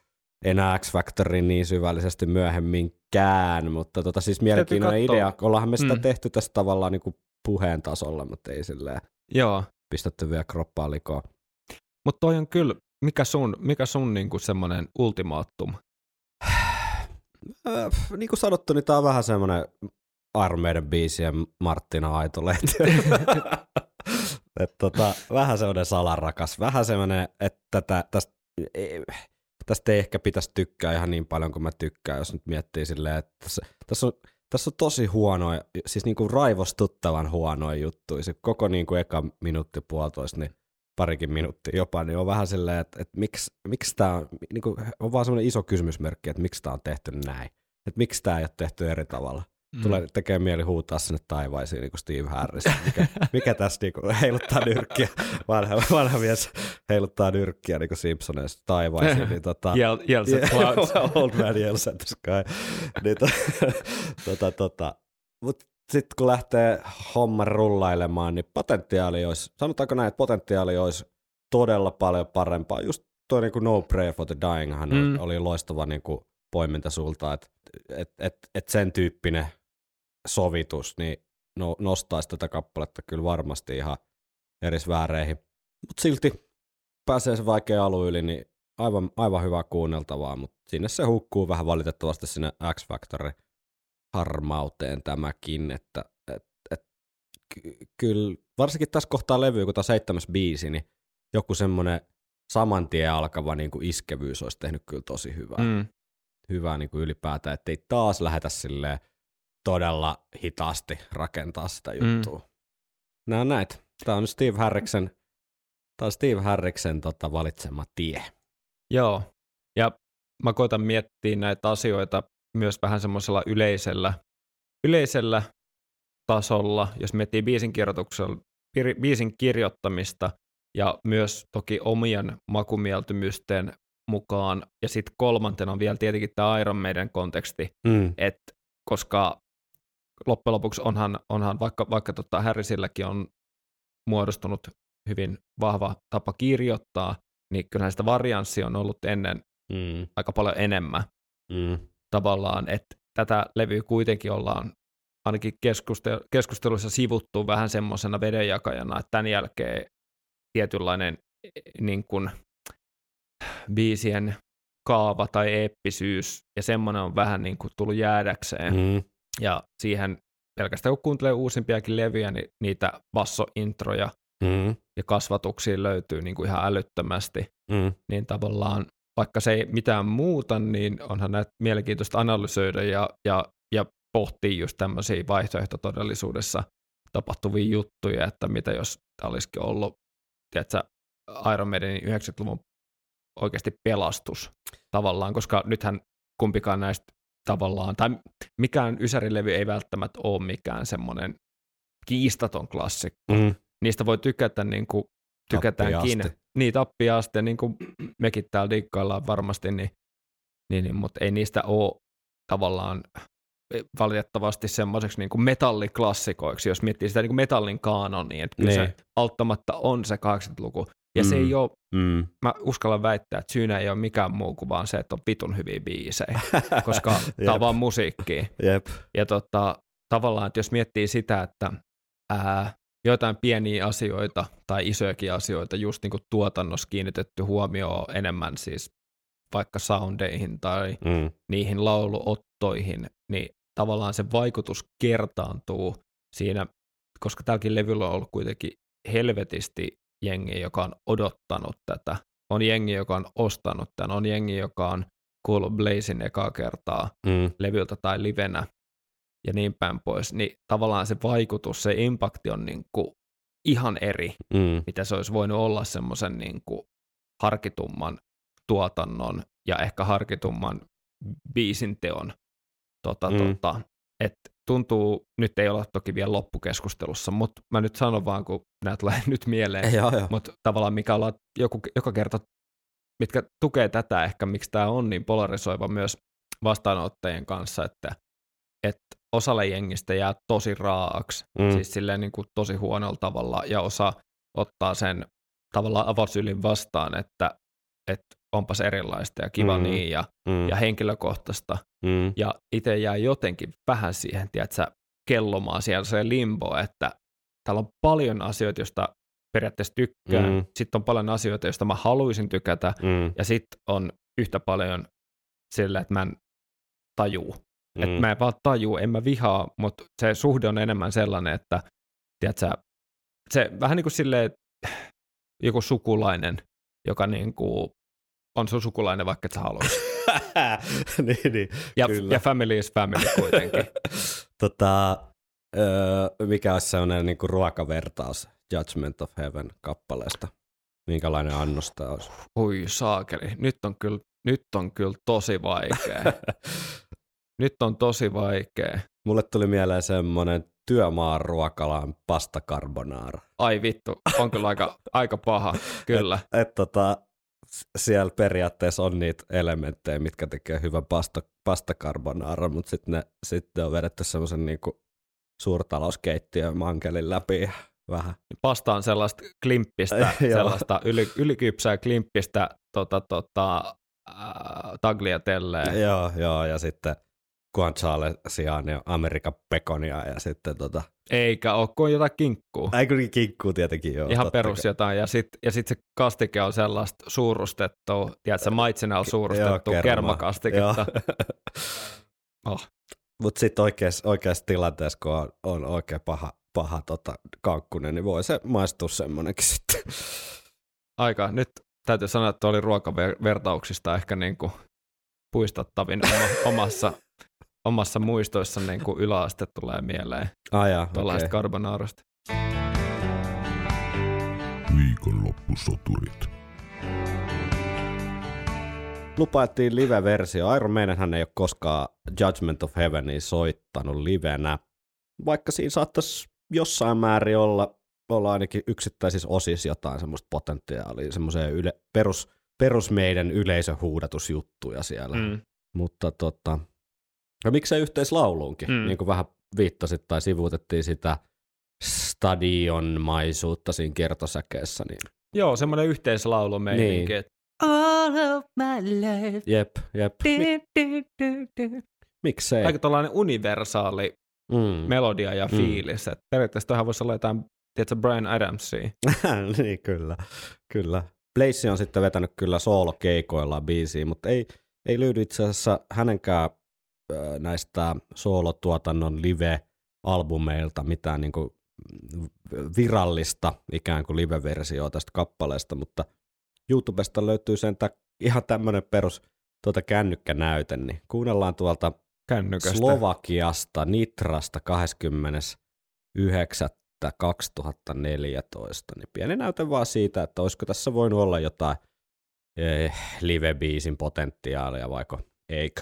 enää X Factoriin niin syvällisesti myöhemminkään, mutta tota, siis mielenkiintoinen idea. Ollaanhan me sitä Mm. tehty tässä tavallaan niin kuin puheen tasolla, mutta ei silleen Joo, pistetty vielä kroppaa likoon. mutta toi on kyllä, mikä sun, mikä sun niinku semmoinen ultimaattum? Äh, niin kuin sanottu, niin tää on vähän semmoinen Iron Maiden biisi ja Marttina Aitolehti. <laughs> <laughs> Tota, vähän semmoinen salarakas, vähän semmoinen, että tätä, tästä, ei, tästä ei ehkä pitäisi tykkää ihan niin paljon kuin mä tykkään, jos nyt miettii silleen, että tässä, tässä on tässä on tosi huonoja, siis niinku raivostuttavan huonoja juttuja. Se koko niinku eka minuutti puolitoista, niin parikin minuuttia jopa, niin on vähän silleen, että, että miksi, miksi tämä on, niinku, on vaan semmoinen iso kysymysmerkki, että miksi tämä on tehty näin. Että miksi tämä ei ole tehty eri tavalla. Mm. Tulee tekee mieli huutaa sinne taivaisiin, niin kuin Steve Harris. Mikä, <laughs> mikä tässä niinku heiluttaa nyrkkiä, vanha, vanha mies heiluttaa nyrkkiä niin kuin Simpsoneista taivaisiin. Niin tota, Yell, yells at clouds. Old man yells at the sky. niin, to, <laughs> tota, tota. Mutta sitten kun lähtee homma rullailemaan, niin potentiaali olisi, sanotaanko näin, että potentiaali olisi todella paljon parempaa. Just tuo niin No Prayer for the Dying mm. oli loistava niin kuin poiminta sulta, että et, et, et sen tyyppinen sovitus niin no, nostaisi tätä kappaletta kyllä varmasti ihan eri sfääreihin. Mutta silti pääsee se vaikea alu yli, niin aivan, aivan hyvää kuunneltavaa, mutta sinne se hukkuu vähän valitettavasti sinne X Factorin harmauteen tämäkin, että et, et, ky- kyllä varsinkin tässä kohtaa levyä, kun tämä seitsemäs biisi, niin joku semmoinen saman tien alkava niin kuin iskevyys olisi tehnyt kyllä tosi hyvää. Mm. Hyvää niin kuin ylipäätään, ettei taas lähetä silleen todella hitaasti rakentaa sitä Mm. juttua. Mm. Nämä on näitä. Tämä on Steve Harriksen, tämä on Steve Harriksen tota, valitsema tie. Joo, ja mä koitan miettiä näitä asioita myös vähän semmoisella yleisellä, yleisellä tasolla, jos miettii biisin, biisin kirjoittamista ja myös toki omien makumieltymysten mukaan. Ja sitten kolmantena on vielä tietenkin tämä Iron Maiden konteksti, Mm. että koska loppujen lopuksi onhan, onhan vaikka, vaikka tota Harrisilläkin on muodostunut hyvin vahva tapa kirjoittaa, niin kyllähän sitä varianssia on ollut ennen Mm. aika paljon enemmän Mm. tavallaan, että tätä levyä kuitenkin ollaan ainakin keskuste- keskusteluissa sivuttu vähän semmoisena vedenjakajana, että tämän jälkeen tietynlainen eh, niin kuin, biisien kaava tai eeppisyys, ja semmoinen on vähän niin kuin tullut jäädäkseen. Mm. Ja siihen pelkästään kun kuuntelee uusimpiakin levyjä, niin niitä bassointroja Mm. ja kasvatuksia löytyy niin kuin ihan älyttömästi. Mm. Niin tavallaan, vaikka se ei mitään muuta, niin onhan näitä mielenkiintoista analysoida ja, ja, ja pohtia just tämmöisiä vaihtoehtotodellisuudessa tapahtuvia juttuja, että mitä jos tämä olisikin ollut, tiedätkö, Iron Maidenin 90-luvun oikeasti pelastus tavallaan, koska nythän kumpikaan näistä tavallaan, tai mikään Ysärilevy ei välttämättä ole mikään semmoinen kiistaton klassikko. Mm. Niistä voi tykätä niin kuin tykätäänkin. Niin, tappiin asti, niin kuin mekin täällä diikkaillaan varmasti, niin, niin, niin, mutta ei niistä ole tavallaan valitettavasti semmoiseksi niin kuin metalliklassikoiksi, jos miettii sitä niin kuin metallin kaanonia, että kyllä se Niin. auttamatta on se 80-luku. Ja se Mm. ei ole, Mm. mä uskallan väittää, että syynä ei ole mikään muu kuin vaan se, että on vitun hyviä biisejä, <laughs> koska tämä on vaan musiikkia. Jep. Ja tota, tavallaan, että jos miettii sitä, että ää, joitain pieniä asioita tai isojakin asioita, just niin kuin tuotannossa kiinnitetty huomioon enemmän siis vaikka soundeihin tai Mm. niihin lauluottoihin, niin tavallaan se vaikutus kertaantuu siinä, koska tälläkin levyllä on ollut kuitenkin helvetisti jengi, joka on odottanut tätä. On jengi, joka on ostanut tämän, on jengi, joka on kuullut Blazin ekaa kertaa Mm. levyltä tai livenä ja niin päin pois, niin tavallaan se vaikutus, se impakti on niin kuin ihan eri, Mm. mitä se olisi voinut olla semmoisen niin kuin harkitumman tuotannon ja ehkä harkitumman biisin teon. Tota, Mm. tota, et tuntuu, nyt ei olla toki vielä loppukeskustelussa, mutta mä nyt sanon vaan, kun nämä tulee <laughs> nyt mieleen, Joo, joo. mutta tavallaan mikä ollaan joku, joka kerta, mitkä tukee tätä ehkä, miksi tämä on niin polarisoiva myös vastaanottajien kanssa, että, että osalle jengistä jää tosi raaaksi, Mm. siis silleen niin kuin tosi huonolla tavalla, ja osa ottaa sen tavallaan avausylin vastaan, että, että onpas erilaista ja kiva Mm. niin ja, Mm. ja henkilökohtaista, Mm. ja itse jää jotenkin vähän siihen, tiedätkö, kellomaan siellä se limbo, että täällä on paljon asioita, joista periaatteessa tykkään, Mm. sitten on paljon asioita, joista mä haluaisin tykätä, Mm. ja sitten on yhtä paljon sillä, että mä en tajuu. Mm. Että mä en vaan tajuu, en mä vihaa, mutta se suhde on enemmän sellainen, että tiedätkö, se vähän niin kuin silleen, joku sukulainen, joka niin kuin on sun sukulainen, vaikka et sä haluaisi. <laughs> niin, niin, Ja, kyllä. ja family is family kuitenkin. <laughs> tota, öö, mikä olisi sellainen niin kuin ruokavertaus Judgment of Heaven kappaleesta? Minkälainen annos tämä olisi? Oi saakeli, nyt on kyllä, nyt on kyllä tosi vaikea. <laughs> nyt on tosi vaikea. Mulle tuli mieleen semmoinen työmaan ruokalaan pasta carbonara. Ai vittu, on kyllä aika, aika paha, kyllä. Et, et tota, siellä periaatteessa on niitä elementtejä, mitkä tekee hyvän pasta, pasta carbonara, mutta sitten ne sitten on vedetty semmoisen niinku suurtalouskeittiön mankelin läpi vähän. Pasta on sellaista klimppistä, <laughs> sellaista yli, ylikypsää klimppistä tota, tota, äh, tagliatelleen. Joo, joo, ja sitten guanciale sijaan ja Amerikan pekonia ja sitten tota, Eikä ole kuin jotain kinkkuu. ai kyllä kinkkuu tietenkin joo. Ihan perus kai. jotain. Ja sitten ja sit se kastike on sellaista suurustettua, tiedätkö, maitsenalla suurustettua kerma. kermakastiketta. Joo. <laughs> Oh. Mutta sitten oikeassa, oikeassa tilanteessa, kun on, on oikein paha, paha tota, kankkunen, niin voi se maistua semmoinenkin sitten. Aika, nyt täytyy sanoa, että oli ruokavertauksista ehkä niin kuin puistattavin oma, omassa, omassa muistoissa niin kuin yläaste tulee mieleen Ah, jaa, tuollaista okei. carbonarasta. Viikonloppusoturit. Lupailtiin live-versio. Iron Maidenhän ei ole koskaan Judgment of Heavenia soittanut livenä, vaikka siinä saattaisi jossain määrin olla, olla ainakin yksittäisissä osissa jotain semmoista potentiaalia, semmoisia yle, perus, perus meidän yleisöhuudatusjuttuja siellä. Mm. Mutta tota, no miksei yhteislauluunkin, mm. Niin kuin vähän viittasit tai sivuutettiin sitä stadionmaisuutta siinä kertosäkeessä, niin Joo, semmoinen yhteislaulu meininki. Niin. All of my life. jep, jep. Du, du, du, du. miksei? Aika tällainen universaali mm. melodia ja Mm. fiilis. Et periaatteessa tähän voisi olla jotain, tiedätkö, Brian Adamsia. <laughs> niin, kyllä, kyllä. Blaze on sitten vetänyt kyllä soolokeikoillaan biisiä, mutta ei, ei löydy itse asiassa hänenkään näistä soolotuotannon live-albumeilta mitään niin kuin virallista ikään kuin live-versioa tästä kappaleesta, mutta YouTubesta löytyy sen ihan tämmöinen perus tuota kännykkänäyte, niin kuunnellaan tuolta Kännyköstä. Slovakiasta, Nitrasta 29. 2014, niin pieni näyte vaan siitä, että olisiko tässä voinut olla jotain eh, live-biisin potentiaalia, vaiko eikö.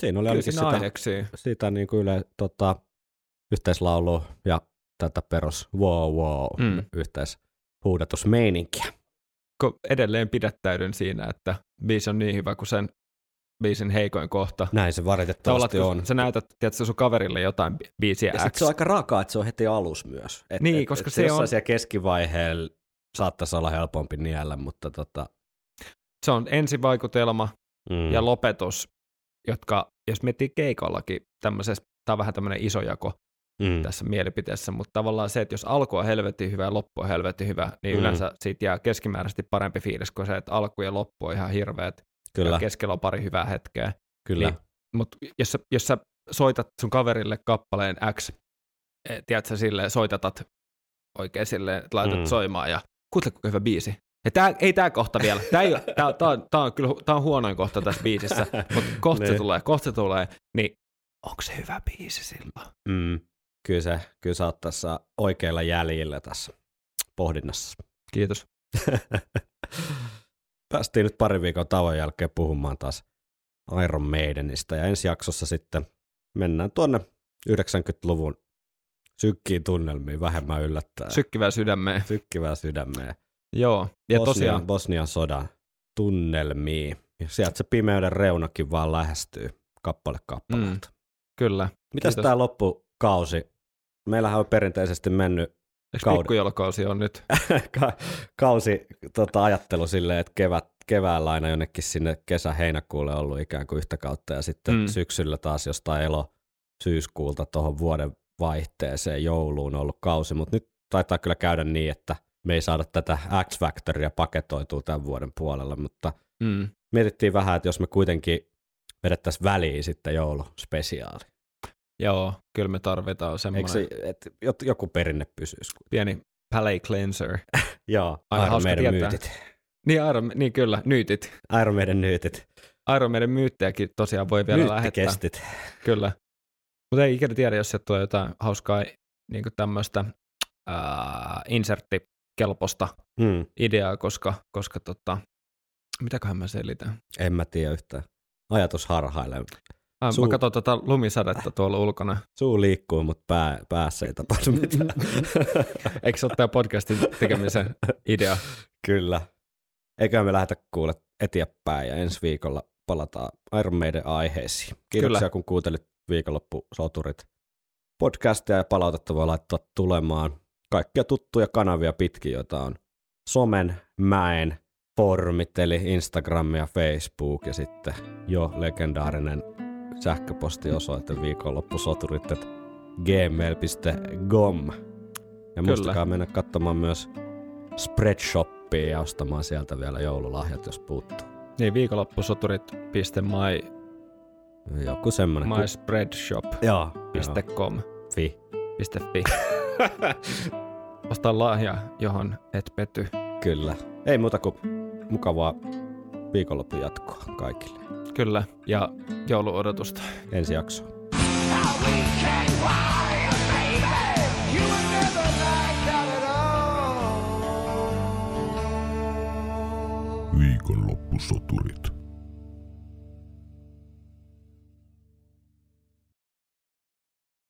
Siinä oli ainakin sitä, aiheksi. sitä niin kuin yle, tota, yhteislaulu ja tätä perus wow wow Mm. yhteishuudatusmeininkiä. Kun edelleen pidättäydyn siinä, että biisi on niin hyvä kuin sen biisin heikoin kohta. Näin se valitettavasti kun on. sä näytät tiedätkö, sun kaverille jotain bi- biisiä Ja X. se on aika rakaa, että se on heti alus myös. Et, Niin, et, koska et se jossain on- siellä keskivaiheella saattaisi olla helpompi niellä, mutta tota, Se on ensivaikutelma mm, ja lopetus, jotka, jos miettii keikallakin tämmöisessä, tämä on vähän tämmöinen iso jako mm, tässä mielipiteessä, mutta tavallaan se, että jos alku on helvetin hyvä ja loppu on helvetin hyvä, niin Mm. yleensä siitä jää keskimääräisesti parempi fiilis kuin se, että alku ja loppu on ihan hirveät kyllä, ja keskellä on pari hyvää hetkeä. kyllä. Niin, mutta jos sä, jos sä soitat sun kaverille kappaleen X, eh, tiedätkö, silleen, soitatat oikein silleen, että laitat Mm. soimaan ja kuuntele hyvä biisi. Ja tää, ei tää kohta vielä. Ei, tää, tää, on, tää, on kyllä tää on huonoin kohta tässä biisissä, mutta kohta se Niin. tulee, kohta se tulee, niin onko se hyvä biisi silloin? Mm, kyllä, se, kyllä sä oot tässä oikeilla jäljillä tässä pohdinnassa. Kiitos. <laughs> Päästiin nyt pari viikon tauon jälkeen puhumaan taas Iron Maidenista ja ensi jaksossa sitten mennään tuonne 90-luvun sykkiin tunnelmiin vähemmän yllättäen. Sykkivää sydämeen. Sykkivää sydämeen. Joo, ja Bosnian, tosiaan, Bosnian sodan tunnelmiin. Ja sieltä se pimeyden reunakin vaan lähestyy kappale kappaleelta. Mm. kyllä. Mitäs Kiitos. tämä loppukausi? Meillähän on perinteisesti mennyt Eikö pikkujolkausi on nyt? <laughs> ka- kausi tota, ajattelu silleen, että kevät, keväällä aina jonnekin sinne kesä-heinäkuulle ollut ikään kuin yhtä kautta ja sitten mm. syksyllä taas jostain elo syyskuulta tuohon vuoden vaihteeseen jouluun ollut kausi, mutta nyt taitaa kyllä käydä niin, että me ei saada tätä X-Factoria paketoitua tämän vuoden puolella, mutta Mm. mietittiin vähän, että jos me kuitenkin vedettäisiin väliin sitten jouluspesiaali. Joo, kyllä me tarvitaan semmoinen se, että joku perinne pysyisi? pieni palate cleanser. <laughs> Joo, Aina Iron Maiden tietää. myytit. Niin, Iron, niin kyllä, nyytit. Iron Maiden nyytit. Iron Maiden myyttejäkin tosiaan voi vielä lähettää. Myyttikestit. Kyllä. Mutta ei ikinä tiedä, jos sieltä tulee jotain hauskaa niin tämmöistä äh, inserttikelpoista Hmm. ideaa, koska, koska tota, mitäköhän mä selitän? En mä tiedä yhtään. Ajatus harhailee. Ah, Suu- Mä katson tota lumisadetta tuolla ulkona. Suu liikkuu, mutta pää, päässä ei tapahdu mitään. <laughs> Eikö se ole tämä podcastin tekemisen idea? Kyllä. Eiköhän me lähdetä kuule eteenpäin ja ensi viikolla palataan Iron Maiden aiheisiin. Kiitoksia Kyllä. kun kuuntelit viikonloppusoturit podcastia ja palautetta voi laittaa tulemaan. Kaikkia tuttuja kanavia pitkin, joita on somen, mäen, foorumit eli Instagram ja Facebook ja sitten jo legendaarinen sähköpostiosoite viikonloppusoturit at gmail.com. Ja muistakaa mennä katsomaan myös Spreadshoppia ja ostamaan sieltä vielä joululahjat, jos puuttuu. Niin, viikonloppusoturit.my Joku semmonen. myspreadshop.com Joo, joo. Fi. .fi. <laughs> <laughs> Ostaa lahja, johon et pety. Kyllä. Ei muuta kuin mukavaa viikonlopun jatkoa kaikille. Kyllä, ja jouluodotusta. Ensi jakso. Viikonloppusoturit.